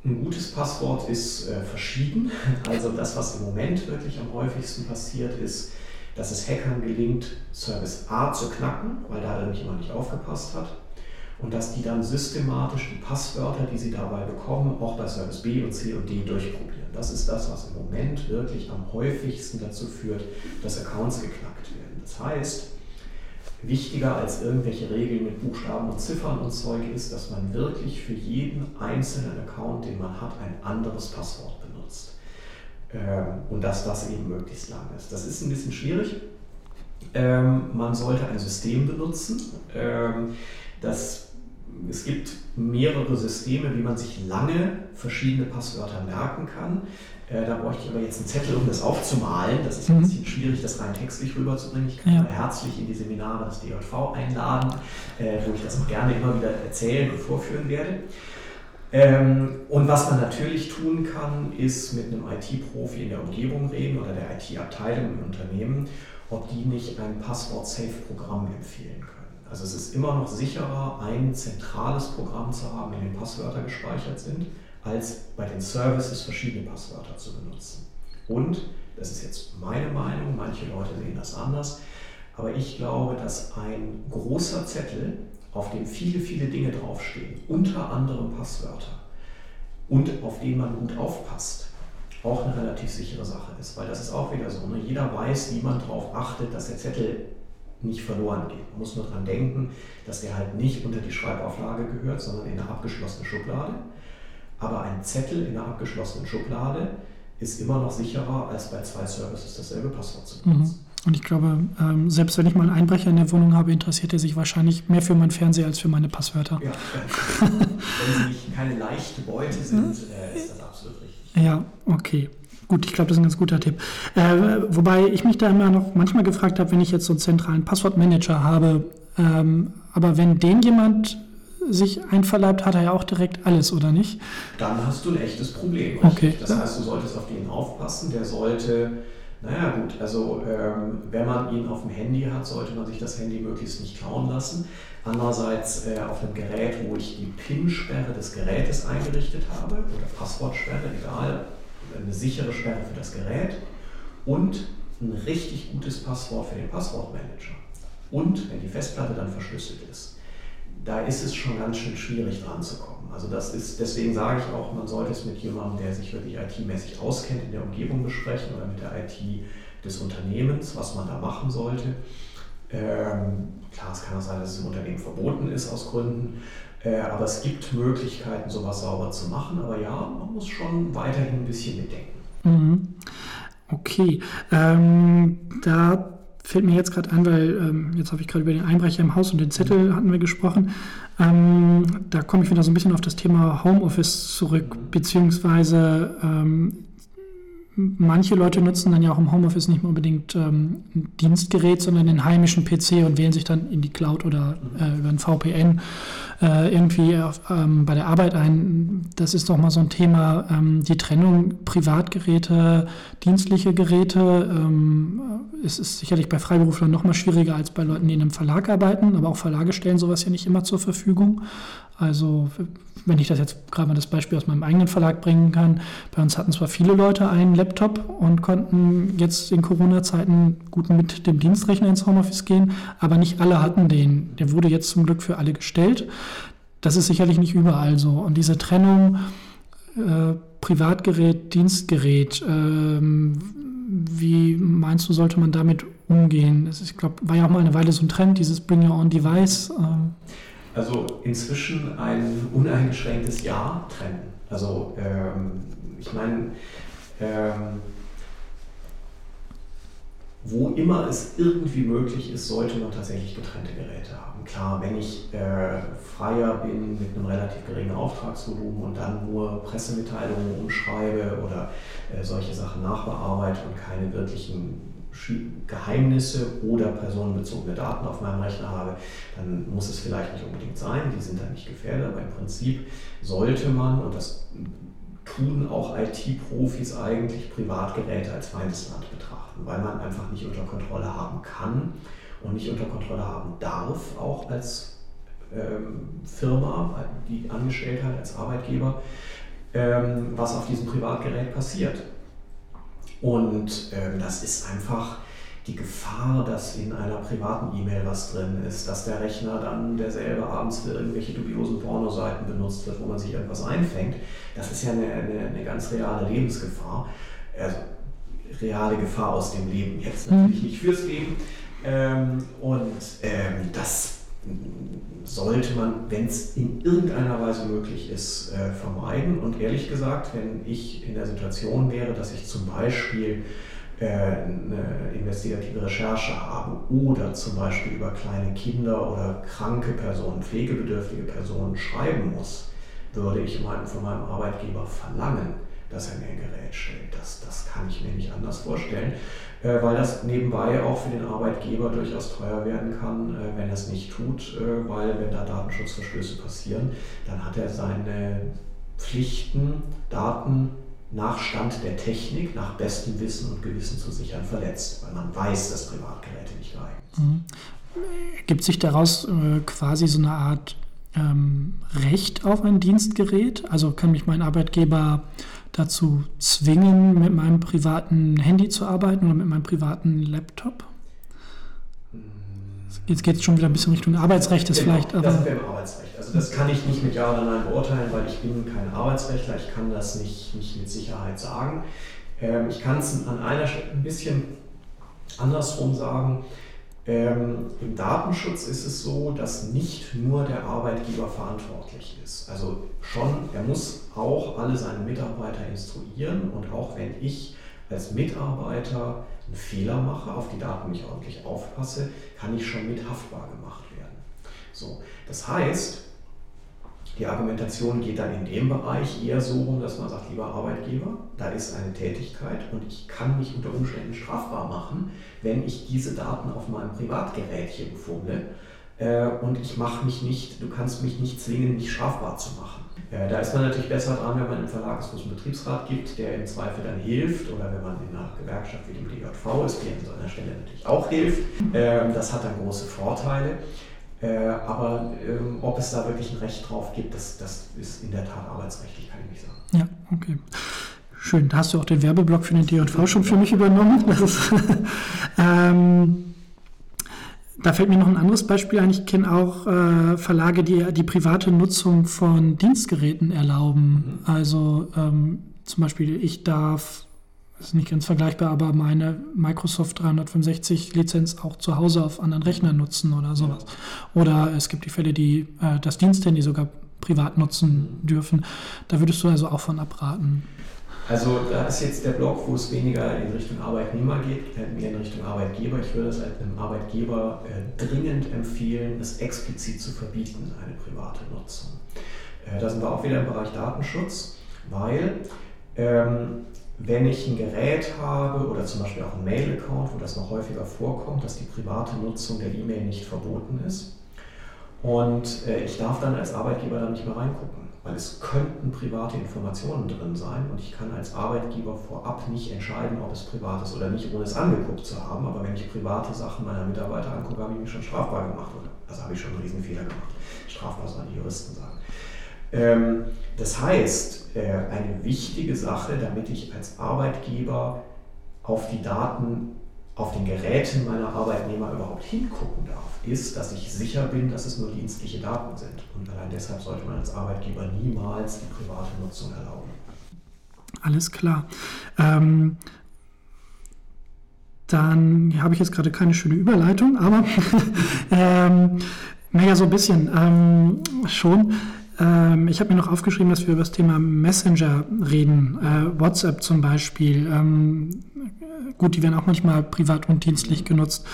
ein gutes Passwort ist äh, verschieden. Also das, was im Moment wirklich am häufigsten passiert, ist, dass es Hackern gelingt, Service A zu knacken, weil da irgendjemand nicht aufgepasst hat. Und dass die dann systematisch die Passwörter, die sie dabei bekommen, auch bei Service B und C und D durchprobieren. Das ist das, was im Moment wirklich am häufigsten dazu führt, dass Accounts geknackt werden. Das heißt, wichtiger als irgendwelche Regeln mit Buchstaben und Ziffern und Zeug ist, dass man wirklich für jeden einzelnen Account, den man hat, ein anderes Passwort benutzt. Ähm, und dass das eben möglichst lang ist. Das ist ein bisschen schwierig. Ähm, man sollte ein System benutzen. Ähm, das, es gibt mehrere Systeme, wie man sich lange verschiedene Passwörter merken kann. Äh, da bräuchte ich aber jetzt einen Zettel, um das aufzumalen. Das ist ein mhm. bisschen schwierig, das rein textlich rüberzubringen. Ich kann ja. herzlich in die Seminare des DJV einladen, äh, wo ich das auch gerne immer wieder erzählen und vorführen werde. Ähm, und was man natürlich tun kann, ist mit einem IT-Profi in der Umgebung reden oder der IT-Abteilung im Unternehmen, ob die nicht ein Passwort-Safe-Programm empfehlen können. Also es ist immer noch sicherer, ein zentrales Programm zu haben, in dem Passwörter gespeichert sind als bei den Services verschiedene Passwörter zu benutzen. Und, das ist jetzt meine Meinung, manche Leute sehen das anders, aber ich glaube, dass ein großer Zettel, auf dem viele, viele Dinge draufstehen, unter anderem Passwörter, und auf den man gut aufpasst, auch eine relativ sichere Sache ist. Weil das ist auch wieder so. Ne? Jeder weiß, wie man darauf achtet, dass der Zettel nicht verloren geht. Man muss nur daran denken, dass der halt nicht unter die Schreibauflage gehört, sondern in eine abgeschlossene Schublade. Aber ein Zettel in einer abgeschlossenen Schublade ist immer noch sicherer, als bei zwei Services dasselbe Passwort zu benutzen. Mhm. Und ich glaube, ähm, selbst wenn ich mal einen Einbrecher in der Wohnung habe, interessiert er sich wahrscheinlich mehr für meinen Fernseher als für meine Passwörter. Ja, wenn sie keine leichte Beute sind, äh, ist das absolut richtig. Ja, okay. Gut, ich glaube, das ist ein ganz guter Tipp. Äh, wobei ich mich da immer noch manchmal gefragt habe, wenn ich jetzt so einen zentralen Passwortmanager habe, ähm, aber wenn den jemand sich einverleibt, hat er ja auch direkt alles, oder nicht? Dann hast du ein echtes Problem. Okay. Das heißt, du solltest auf den aufpassen. Der sollte, naja gut, also ähm, wenn man ihn auf dem Handy hat, sollte man sich das Handy möglichst nicht klauen lassen. Andererseits äh, auf einem Gerät, wo ich die PIN-Sperre des Gerätes eingerichtet habe, oder Passwortsperre, egal, eine sichere Sperre für das Gerät und ein richtig gutes Passwort für den Passwortmanager. Und wenn die Festplatte dann verschlüsselt ist da ist es schon ganz schön schwierig dran zu kommen. Also das ist, deswegen sage ich auch, man sollte es mit jemandem, der sich wirklich IT-mäßig auskennt, in der Umgebung besprechen oder mit der IT des Unternehmens, was man da machen sollte. Ähm, klar, es kann auch sein, dass es im Unternehmen verboten ist aus Gründen, aber es gibt Möglichkeiten, sowas sauber zu machen. Aber ja, man muss schon weiterhin ein bisschen mitdenken. Mhm. Okay, ähm, da fällt mir jetzt gerade an, weil ähm, jetzt habe ich gerade über den Einbrecher im Haus und den Zettel hatten wir gesprochen. Ähm, da komme ich wieder so ein bisschen auf das Thema Homeoffice zurück, beziehungsweise ähm, manche Leute nutzen dann ja auch im Homeoffice nicht mehr unbedingt ähm, ein Dienstgerät, sondern den heimischen PC und wählen sich dann in die Cloud oder äh, über ein VPN äh, irgendwie auf, ähm, bei der Arbeit ein. Das ist doch mal so ein Thema, ähm, die Trennung Privatgeräte, dienstliche Geräte. Ähm, es ist sicherlich bei Freiberuflern noch mal schwieriger als bei Leuten, die in einem Verlag arbeiten, aber auch Verlage stellen sowas ja nicht immer zur Verfügung. Also wenn ich das jetzt gerade mal das Beispiel aus meinem eigenen Verlag bringen kann, bei uns hatten zwar viele Leute einen Laptop und konnten jetzt in Corona-Zeiten gut mit dem Dienstrechner ins Homeoffice gehen, aber nicht alle hatten den. Der wurde jetzt zum Glück für alle gestellt. Das ist sicherlich nicht überall so. Und diese Trennung äh, Privatgerät, Dienstgerät, äh, wie meinst du, sollte man damit umgehen? Ist, ich glaube, war ja auch mal eine Weile so ein Trend, dieses Bring Your Own Device. Äh, also inzwischen ein uneingeschränktes Ja trennen. Also ähm, ich meine, ähm, wo immer es irgendwie möglich ist, sollte man tatsächlich getrennte Geräte haben. Klar, wenn ich äh, freier bin mit einem relativ geringen Auftragsvolumen und dann nur Pressemitteilungen umschreibe oder äh, solche Sachen nachbearbeite und keine wirklichen Geheimnisse oder personenbezogene Daten auf meinem Rechner habe, dann muss es vielleicht nicht unbedingt sein, die sind dann nicht gefährdet, aber im Prinzip sollte man, und das tun auch IT-Profis eigentlich, Privatgeräte als Feindesland betrachten, weil man einfach nicht unter Kontrolle haben kann und nicht unter Kontrolle haben darf, auch als ähm, Firma, die angestellt hat, als Arbeitgeber, ähm, was auf diesem Privatgerät passiert. Und ähm, das ist einfach die Gefahr, dass in einer privaten E-Mail was drin ist, dass der Rechner dann derselbe abends für irgendwelche dubiosen Pornoseiten benutzt wird, wo man sich irgendwas einfängt. Das ist ja eine, eine, eine ganz reale Lebensgefahr. Also reale Gefahr aus dem Leben, jetzt natürlich mhm. nicht fürs Leben. Ähm, und ähm, das sollte man, wenn es in irgendeiner Weise möglich ist, äh, vermeiden. Und ehrlich gesagt, wenn ich in der Situation wäre, dass ich zum Beispiel äh, eine investigative Recherche habe oder zum Beispiel über kleine Kinder oder kranke Personen, pflegebedürftige Personen schreiben muss, würde ich von meinem Arbeitgeber verlangen, dass er mir ein Gerät stellt. Das, das kann ich mir nicht anders vorstellen. Äh, weil das nebenbei auch für den Arbeitgeber durchaus teuer werden kann, äh, wenn er es nicht tut, äh, weil wenn da Datenschutzverstöße passieren, dann hat er seine Pflichten, Daten nach Stand der Technik, nach bestem Wissen und Gewissen zu sichern, verletzt, weil man weiß, dass Privatgeräte nicht geeignet sind. Mhm. Gibt sich daraus äh, quasi so eine Art ähm, Recht auf ein Dienstgerät? Also kann mich mein Arbeitgeber dazu zwingen, mit meinem privaten Handy zu arbeiten oder mit meinem privaten Laptop? Jetzt geht es schon wieder ein bisschen Richtung Arbeitsrecht, ist genau, vielleicht. Aber das wäre im Arbeitsrecht. Also das kann ich nicht mit Ja oder Nein beurteilen, weil ich bin kein Arbeitsrechtler. Ich kann das nicht, nicht mit Sicherheit sagen. Ähm, ich kann es an einer Stelle ein bisschen andersrum sagen. Ähm, Im Datenschutz ist es so, dass nicht nur der Arbeitgeber verantwortlich ist. Also schon, er muss auch alle seine Mitarbeiter instruieren und auch wenn ich als Mitarbeiter einen Fehler mache, auf die Daten nicht ordentlich aufpasse, kann ich schon mit haftbar gemacht werden. So, das heißt, die Argumentation geht dann in dem Bereich eher so rum, dass man sagt, lieber Arbeitgeber, da ist eine Tätigkeit und ich kann mich unter Umständen strafbar machen, wenn ich diese Daten auf meinem Privatgerätchen fummle äh, und ich mache mich nicht, du kannst mich nicht zwingen, mich strafbar zu machen. Äh, da ist man natürlich besser dran, wenn man im Verlag es einen Betriebsrat gibt, der im Zweifel dann hilft oder wenn man in einer Gewerkschaft wie dem DJV ist, die an so einer Stelle natürlich auch hilft. Äh, das hat dann große Vorteile. Äh, aber ähm, ob es da wirklich ein Recht drauf gibt, das, das ist in der Tat arbeitsrechtlich, kann ich nicht sagen. Ja, okay. Schön, da hast du auch den Werbeblock für den DJV schon für mich übernommen. Ist, ähm, da fällt mir noch ein anderes Beispiel ein. Ich kenne auch äh, Verlage, die die private Nutzung von Dienstgeräten erlauben. Mhm. Also ähm, zum Beispiel, ich darf das ist nicht ganz vergleichbar, aber meine Microsoft 365 Lizenz auch zu Hause auf anderen Rechnern nutzen oder sowas. Oder es gibt die Fälle, die äh, das Diensthandy sogar privat nutzen dürfen. Da würdest du also auch von abraten. Also da ist jetzt der Block, wo es weniger in Richtung Arbeitnehmer geht, äh, mehr in Richtung Arbeitgeber. Ich würde es einem Arbeitgeber äh, dringend empfehlen, es explizit zu verbieten, eine private Nutzung. Äh, da sind wir auch wieder im Bereich Datenschutz, weil ähm, wenn ich ein Gerät habe oder zum Beispiel auch ein Mail-Account, wo das noch häufiger vorkommt, dass die private Nutzung der E-Mail nicht verboten ist. Und äh, ich darf dann als Arbeitgeber da nicht mehr reingucken, weil es könnten private Informationen drin sein und ich kann als Arbeitgeber vorab nicht entscheiden, ob es privat ist oder nicht, ohne es angeguckt zu haben. Aber wenn ich private Sachen meiner Mitarbeiter angucke, habe ich mich schon strafbar gemacht. Oder? Also habe ich schon einen riesen Fehler gemacht. Strafbar sollen die Juristen sagen. Ähm, das heißt, äh, eine wichtige Sache, damit ich als Arbeitgeber auf die Daten auf den Geräten meiner Arbeitnehmer überhaupt hingucken darf, ist, dass ich sicher bin, dass es nur dienstliche Daten sind. Und allein deshalb sollte man als Arbeitgeber niemals die private Nutzung erlauben. Alles klar. Ähm, dann habe ich jetzt gerade keine schöne Überleitung, aber ähm, naja, so ein bisschen ähm, schon. Ähm, ich habe mir noch aufgeschrieben, dass wir über das Thema Messenger reden, äh, WhatsApp zum Beispiel. Ähm, gut, die werden auch manchmal privat und dienstlich genutzt.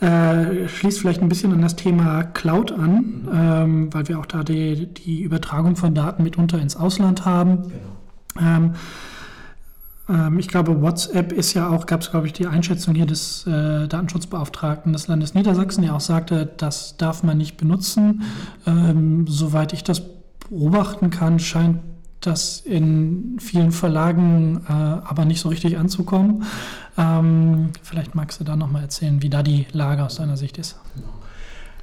Äh, schließt vielleicht ein bisschen an das Thema Cloud an, ähm, weil wir auch da die, die, Übertragung von Daten mitunter ins Ausland haben. Genau. Ähm, ähm, ich glaube, WhatsApp ist ja auch, gab es, glaube ich, die Einschätzung hier des äh, Datenschutzbeauftragten des Landes Niedersachsen, der auch sagte, das darf man nicht benutzen. Ähm, soweit ich das beobachten kann, scheint das in vielen Verlagen äh, aber nicht so richtig anzukommen. Ähm, vielleicht magst du da nochmal erzählen, wie da die Lage aus deiner Sicht ist.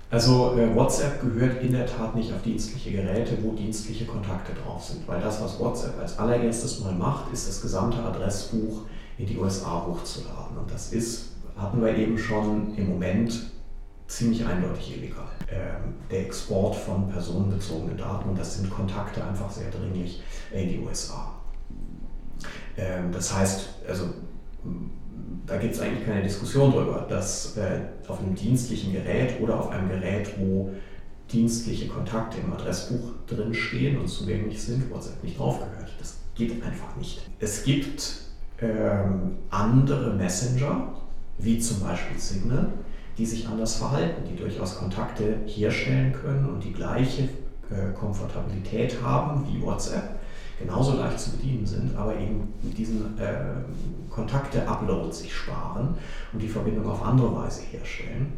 Also äh, WhatsApp gehört in der Tat nicht auf dienstliche Geräte, wo dienstliche Kontakte drauf sind, weil das, was WhatsApp als allererstes mal macht, ist das gesamte Adressbuch in die USA hochzuladen. Und das ist, hatten wir eben schon im Moment ziemlich eindeutig illegal. Ähm, der Export von personenbezogenen Daten das sind Kontakte einfach sehr dringlich in die USA. Ähm, das heißt, also da gibt es eigentlich keine Diskussion darüber, dass äh, auf einem dienstlichen Gerät oder auf einem Gerät, wo dienstliche Kontakte im Adressbuch drinstehen und zugänglich sind, WhatsApp nicht draufgehört. Das geht einfach nicht. Es gibt ähm, andere Messenger, wie zum Beispiel Signal, die sich anders verhalten, die durchaus Kontakte herstellen können und die gleiche äh, Komfortabilität haben wie WhatsApp, genauso leicht zu bedienen sind, aber eben mit diesen äh, Kontakte-Upload sich sparen und die Verbindung auf andere Weise herstellen.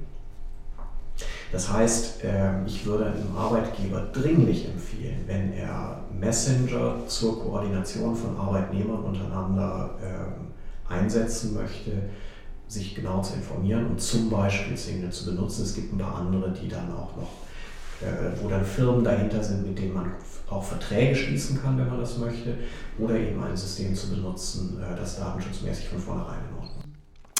Das heißt, äh, ich würde einem Arbeitgeber dringlich empfehlen, wenn er Messenger zur Koordination von Arbeitnehmern untereinander äh, einsetzen möchte, sich genau zu informieren und zum Beispiel Signal zu benutzen. Es gibt ein paar andere, die dann auch noch, äh, wo dann Firmen dahinter sind, mit denen man auch Verträge schließen kann, wenn man das möchte, oder eben ein System zu benutzen, äh, das datenschutzmäßig von vornherein in Ordnung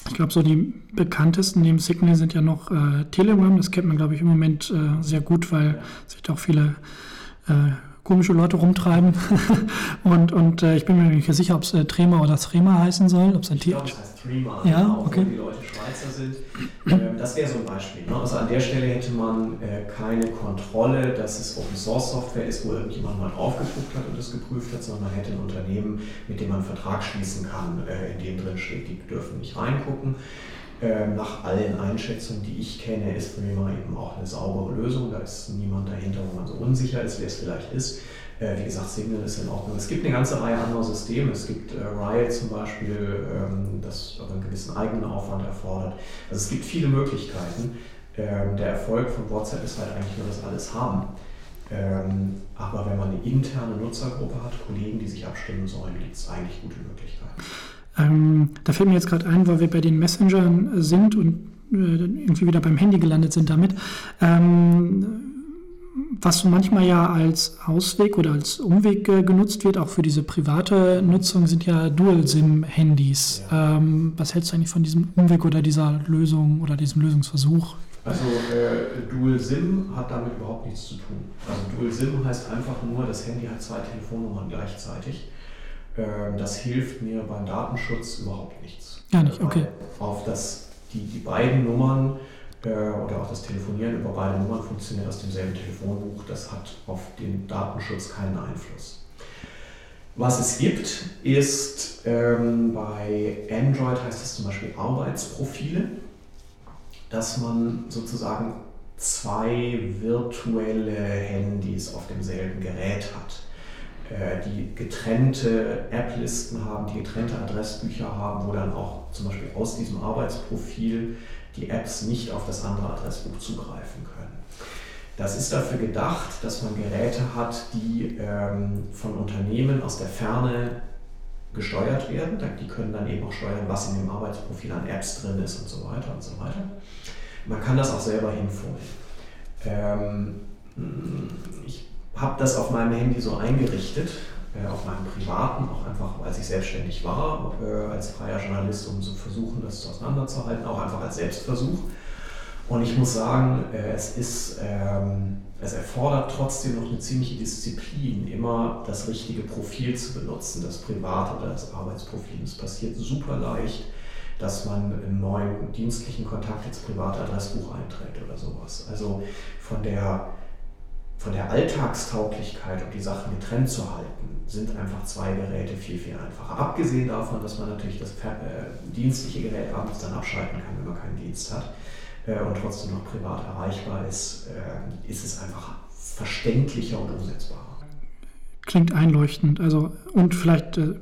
ich glaube, so die bekanntesten neben Signal sind ja noch äh, Telegram. Das kennt man, glaube ich, im Moment äh, sehr gut, weil sich da auch viele äh, komische Leute rumtreiben. und und äh, ich bin mir nicht sicher, ob es äh, Trema oder Trema heißen soll. Ob's ein ich glaube, es heißt Trema, ja, genau, okay. die Leute Schweizer sind. Ähm, das wäre so ein Beispiel. Ne? Also an der Stelle hätte man äh, keine Kontrolle, dass es Open Source Software ist, wo irgendjemand mal drauf geguckt hat und das geprüft hat, sondern man hätte ein Unternehmen, mit dem man einen Vertrag schließen kann, äh, in dem drin steht, die dürfen nicht reingucken. Ähm, nach allen Einschätzungen, die ich kenne, ist Threema eben auch eine saubere Lösung. Da ist niemand dahinter, wo man so unsicher ist, wer es vielleicht ist. Äh, wie gesagt, Signal ist in Ordnung. Es gibt eine ganze Reihe anderer Systeme. Es gibt äh, Riot zum Beispiel, ähm, das einen gewissen eigenen Aufwand erfordert. Also es gibt viele Möglichkeiten. Ähm, der Erfolg von WhatsApp ist halt eigentlich nur das alles haben. aber wenn man eine interne Nutzergruppe hat, Kollegen, die sich abstimmen sollen, gibt es eigentlich gute Möglichkeiten. Ähm, da fällt mir jetzt gerade ein, weil wir bei den Messengern sind und äh, irgendwie wieder beim Handy gelandet sind damit. Ähm, was manchmal ja als Ausweg oder als Umweg äh, genutzt wird, auch für diese private Nutzung, sind ja Dual-SIM-Handys. Ja. Ähm, was hältst du eigentlich von diesem Umweg oder dieser Lösung oder diesem Lösungsversuch? Also äh, Dual SIM hat damit überhaupt nichts zu tun. Also Dual SIM heißt einfach nur, das Handy hat zwei Telefonnummern gleichzeitig. Ähm, das hilft mir beim Datenschutz überhaupt nichts. Gar nicht, okay. Auf das, die, die beiden Nummern äh, oder auch das Telefonieren über beide Nummern funktioniert aus demselben Telefonbuch. Das hat auf den Datenschutz keinen Einfluss. Was es gibt, ist ähm, bei Android heißt es zum Beispiel Arbeitsprofile, dass man sozusagen zwei virtuelle Handys auf demselben Gerät hat. Äh, die getrennte App-Listen haben, die getrennte Adressbücher haben, wo dann auch zum Beispiel aus diesem Arbeitsprofil die Apps nicht auf das andere Adressbuch zugreifen können. Das ist dafür gedacht, dass man Geräte hat, die ähm, von Unternehmen aus der Ferne gesteuert werden. Die können dann eben auch steuern, was in dem Arbeitsprofil an Apps drin ist und so weiter und so weiter. Man kann das auch selber hinfummeln. Ähm, ich habe das auf meinem Handy so eingerichtet, äh, auf meinem privaten, auch einfach, als ich selbstständig war, äh, als freier Journalist, um zu versuchen, das auseinanderzuhalten, auch einfach als Selbstversuch. Und ich muss sagen, äh, es, ist, ähm, es erfordert trotzdem noch eine ziemliche Disziplin, immer das richtige Profil zu benutzen, das private oder das Arbeitsprofil. Es passiert super leicht, dass man einen neuen dienstlichen Kontakt ins private Adressbuch einträgt oder sowas. Also von der von der Alltagstauglichkeit, um die Sachen getrennt zu halten, sind einfach zwei Geräte viel, viel einfacher. Abgesehen davon, dass man natürlich das äh, dienstliche Gerät abends dann abschalten kann, wenn man keinen Dienst hat äh, und trotzdem noch privat erreichbar ist, äh, ist es einfach verständlicher und umsetzbarer. Klingt einleuchtend. Also, und vielleicht äh,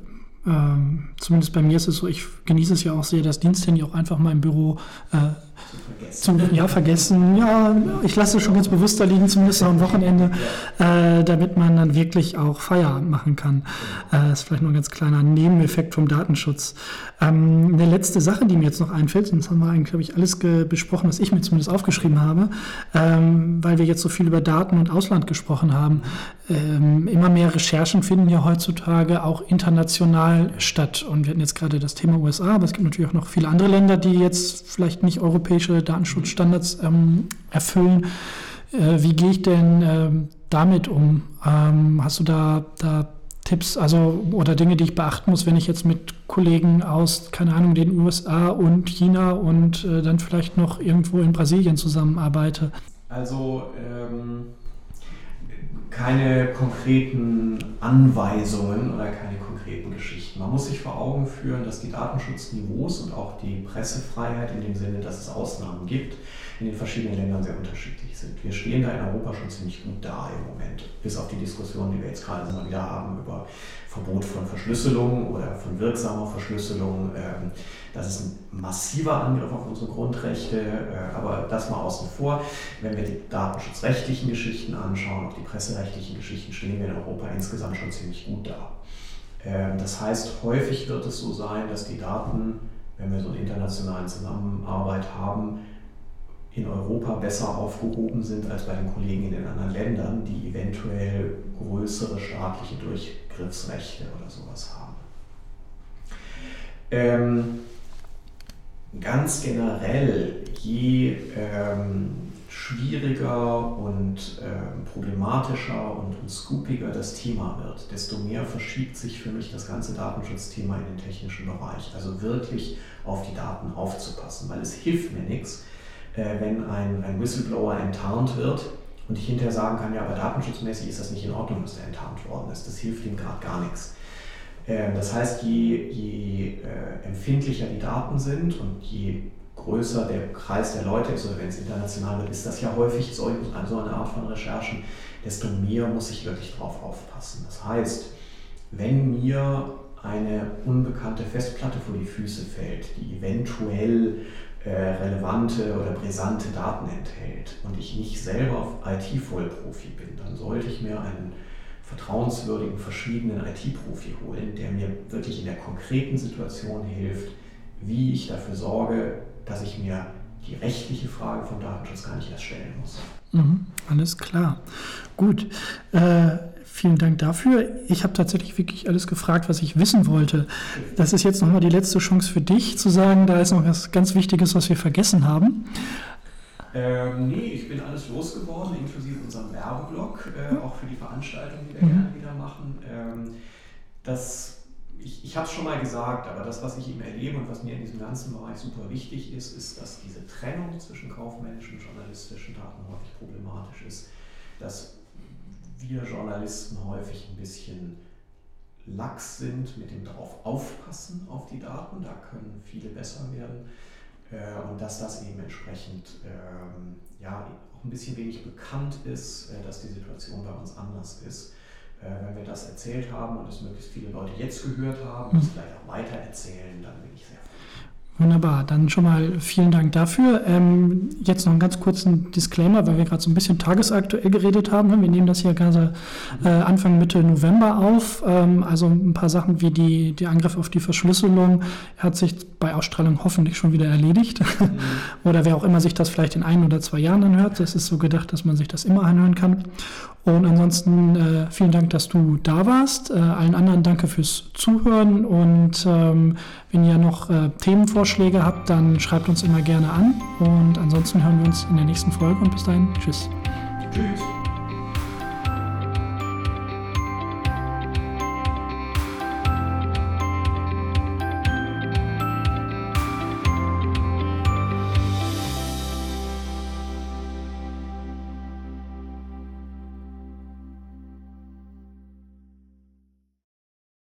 ähm, zumindest bei mir ist es so, ich genieße es ja auch sehr, das Diensthandy auch einfach mal im Büro äh, zum, ja, vergessen. Ja, ich lasse es schon ganz bewusst da liegen, zumindest am Wochenende, äh, damit man dann wirklich auch Feierabend machen kann. Äh, ist vielleicht noch ein ganz kleiner Nebeneffekt vom Datenschutz. Ähm, eine letzte Sache, die mir jetzt noch einfällt, sonst haben wir eigentlich, glaube ich, alles besprochen, was ich mir zumindest aufgeschrieben habe, ähm, weil wir jetzt so viel über Daten und Ausland gesprochen haben. Ähm, immer mehr Recherchen finden ja heutzutage auch international statt. Und wir hatten jetzt gerade das Thema USA, aber es gibt natürlich auch noch viele andere Länder, die jetzt vielleicht nicht europäische Datenschutzstandards ähm, erfüllen. Äh, wie gehe ich denn ähm, damit um? Ähm, hast du da, da Tipps, also oder Dinge, die ich beachten muss, wenn ich jetzt mit Kollegen aus, keine Ahnung, den USA und China und äh, dann vielleicht noch irgendwo in Brasilien zusammenarbeite? Also ähm, keine konkreten Anweisungen oder keine konkreten Geschichten. Man muss sich vor Augen führen, dass die Datenschutzniveaus und auch die Pressefreiheit in dem Sinne, dass es Ausnahmen gibt, in den verschiedenen Ländern sehr unterschiedlich sind. Wir stehen da in Europa schon ziemlich gut da im Moment, bis auf die Diskussion, die wir jetzt gerade mal wieder haben über Verbot von Verschlüsselung oder von wirksamer Verschlüsselung. Ähm, das ist ein massiver Angriff auf unsere Grundrechte, äh, aber das mal außen vor. Wenn wir die datenschutzrechtlichen Geschichten anschauen, auch die presserechtlichen Geschichten, stehen wir in Europa insgesamt schon ziemlich gut da. Ähm, das heißt, häufig wird es so sein, dass die Daten, wenn wir so eine internationale Zusammenarbeit haben, in Europa besser aufgehoben sind als bei den Kollegen in den anderen Ländern, die eventuell größere staatliche Durchgriffsrechte oder sowas haben. Ähm, ganz generell, je ähm, schwieriger und ähm, problematischer und, und scoopiger das Thema wird, desto mehr verschiebt sich für mich das ganze Datenschutzthema in den technischen Bereich. Also wirklich auf die Daten aufzupassen, weil es hilft mir nichts, äh, wenn ein, ein Whistleblower enttarnt wird und ich hinterher sagen kann, ja, aber datenschutzmäßig ist das nicht in Ordnung, dass der enttarnt worden ist. Das hilft ihm gerade gar nichts. Ähm, das heißt, je, je äh, empfindlicher die Daten sind und je größer der Kreis der Leute ist, oder wenn es international wird, ist das ja häufig so, so eine Art von Recherchen, desto mehr muss ich wirklich drauf aufpassen. Das heißt, wenn mir eine unbekannte Festplatte vor die Füße fällt, die eventuell äh, relevante oder brisante Daten enthält und ich nicht selber IT-Vollprofi bin, dann sollte ich mir einen vertrauenswürdigen, verschwiegenen IT-Profi holen, der mir wirklich in der konkreten Situation hilft, wie ich dafür sorge, dass ich mir die rechtliche Frage vom Datenschutz gar nicht erst stellen muss. Mhm, alles klar. Gut. Äh, vielen Dank dafür. Ich habe tatsächlich wirklich alles gefragt, was ich wissen wollte. Das ist jetzt nochmal die letzte Chance für dich zu sagen, da ist noch was ganz Wichtiges, was wir vergessen haben. Ähm, nee, ich bin alles losgeworden, inklusive unserem Werbeblock, äh, auch für die Veranstaltung, die wir mhm. gerne wieder machen. Ähm, das ich, ich habe es schon mal gesagt, aber das, was ich eben erlebe und was mir in diesem ganzen Bereich super wichtig ist, ist, dass diese Trennung zwischen kaufmännischen und journalistischen Daten häufig problematisch ist. Dass wir Journalisten häufig ein bisschen lax sind mit dem darauf aufpassen auf die Daten, da können viele besser werden äh, und dass das eben entsprechend ähm, ja, auch ein bisschen wenig bekannt ist, äh, dass die Situation bei uns anders ist äh, wenn wir das erzählt haben und es möglichst viele Leute jetzt gehört haben und es vielleicht auch weiter erzählen, dann bin ich sehr froh. Wunderbar, dann schon mal vielen Dank dafür. Ähm, jetzt noch einen ganz kurzen Disclaimer, weil wir gerade so ein bisschen tagesaktuell geredet haben. Wir nehmen das hier gerade äh, Anfang Mitte November auf. Ähm, also ein paar Sachen wie die, die Angriff auf die Verschlüsselung hat sich bei Ausstrahlung hoffentlich schon wieder erledigt. Mhm. oder wer auch immer sich das vielleicht in ein oder zwei Jahren anhört. Das ist so gedacht, dass man sich das immer anhören kann. Und ansonsten äh, vielen Dank, dass du da warst. Äh, allen anderen danke fürs Zuhören. Und ähm, wenn ihr noch äh, Themenvorschläge habt, dann schreibt uns immer gerne an. Und ansonsten hören wir uns in der nächsten Folge und bis dahin. Tschüss. Tschüss.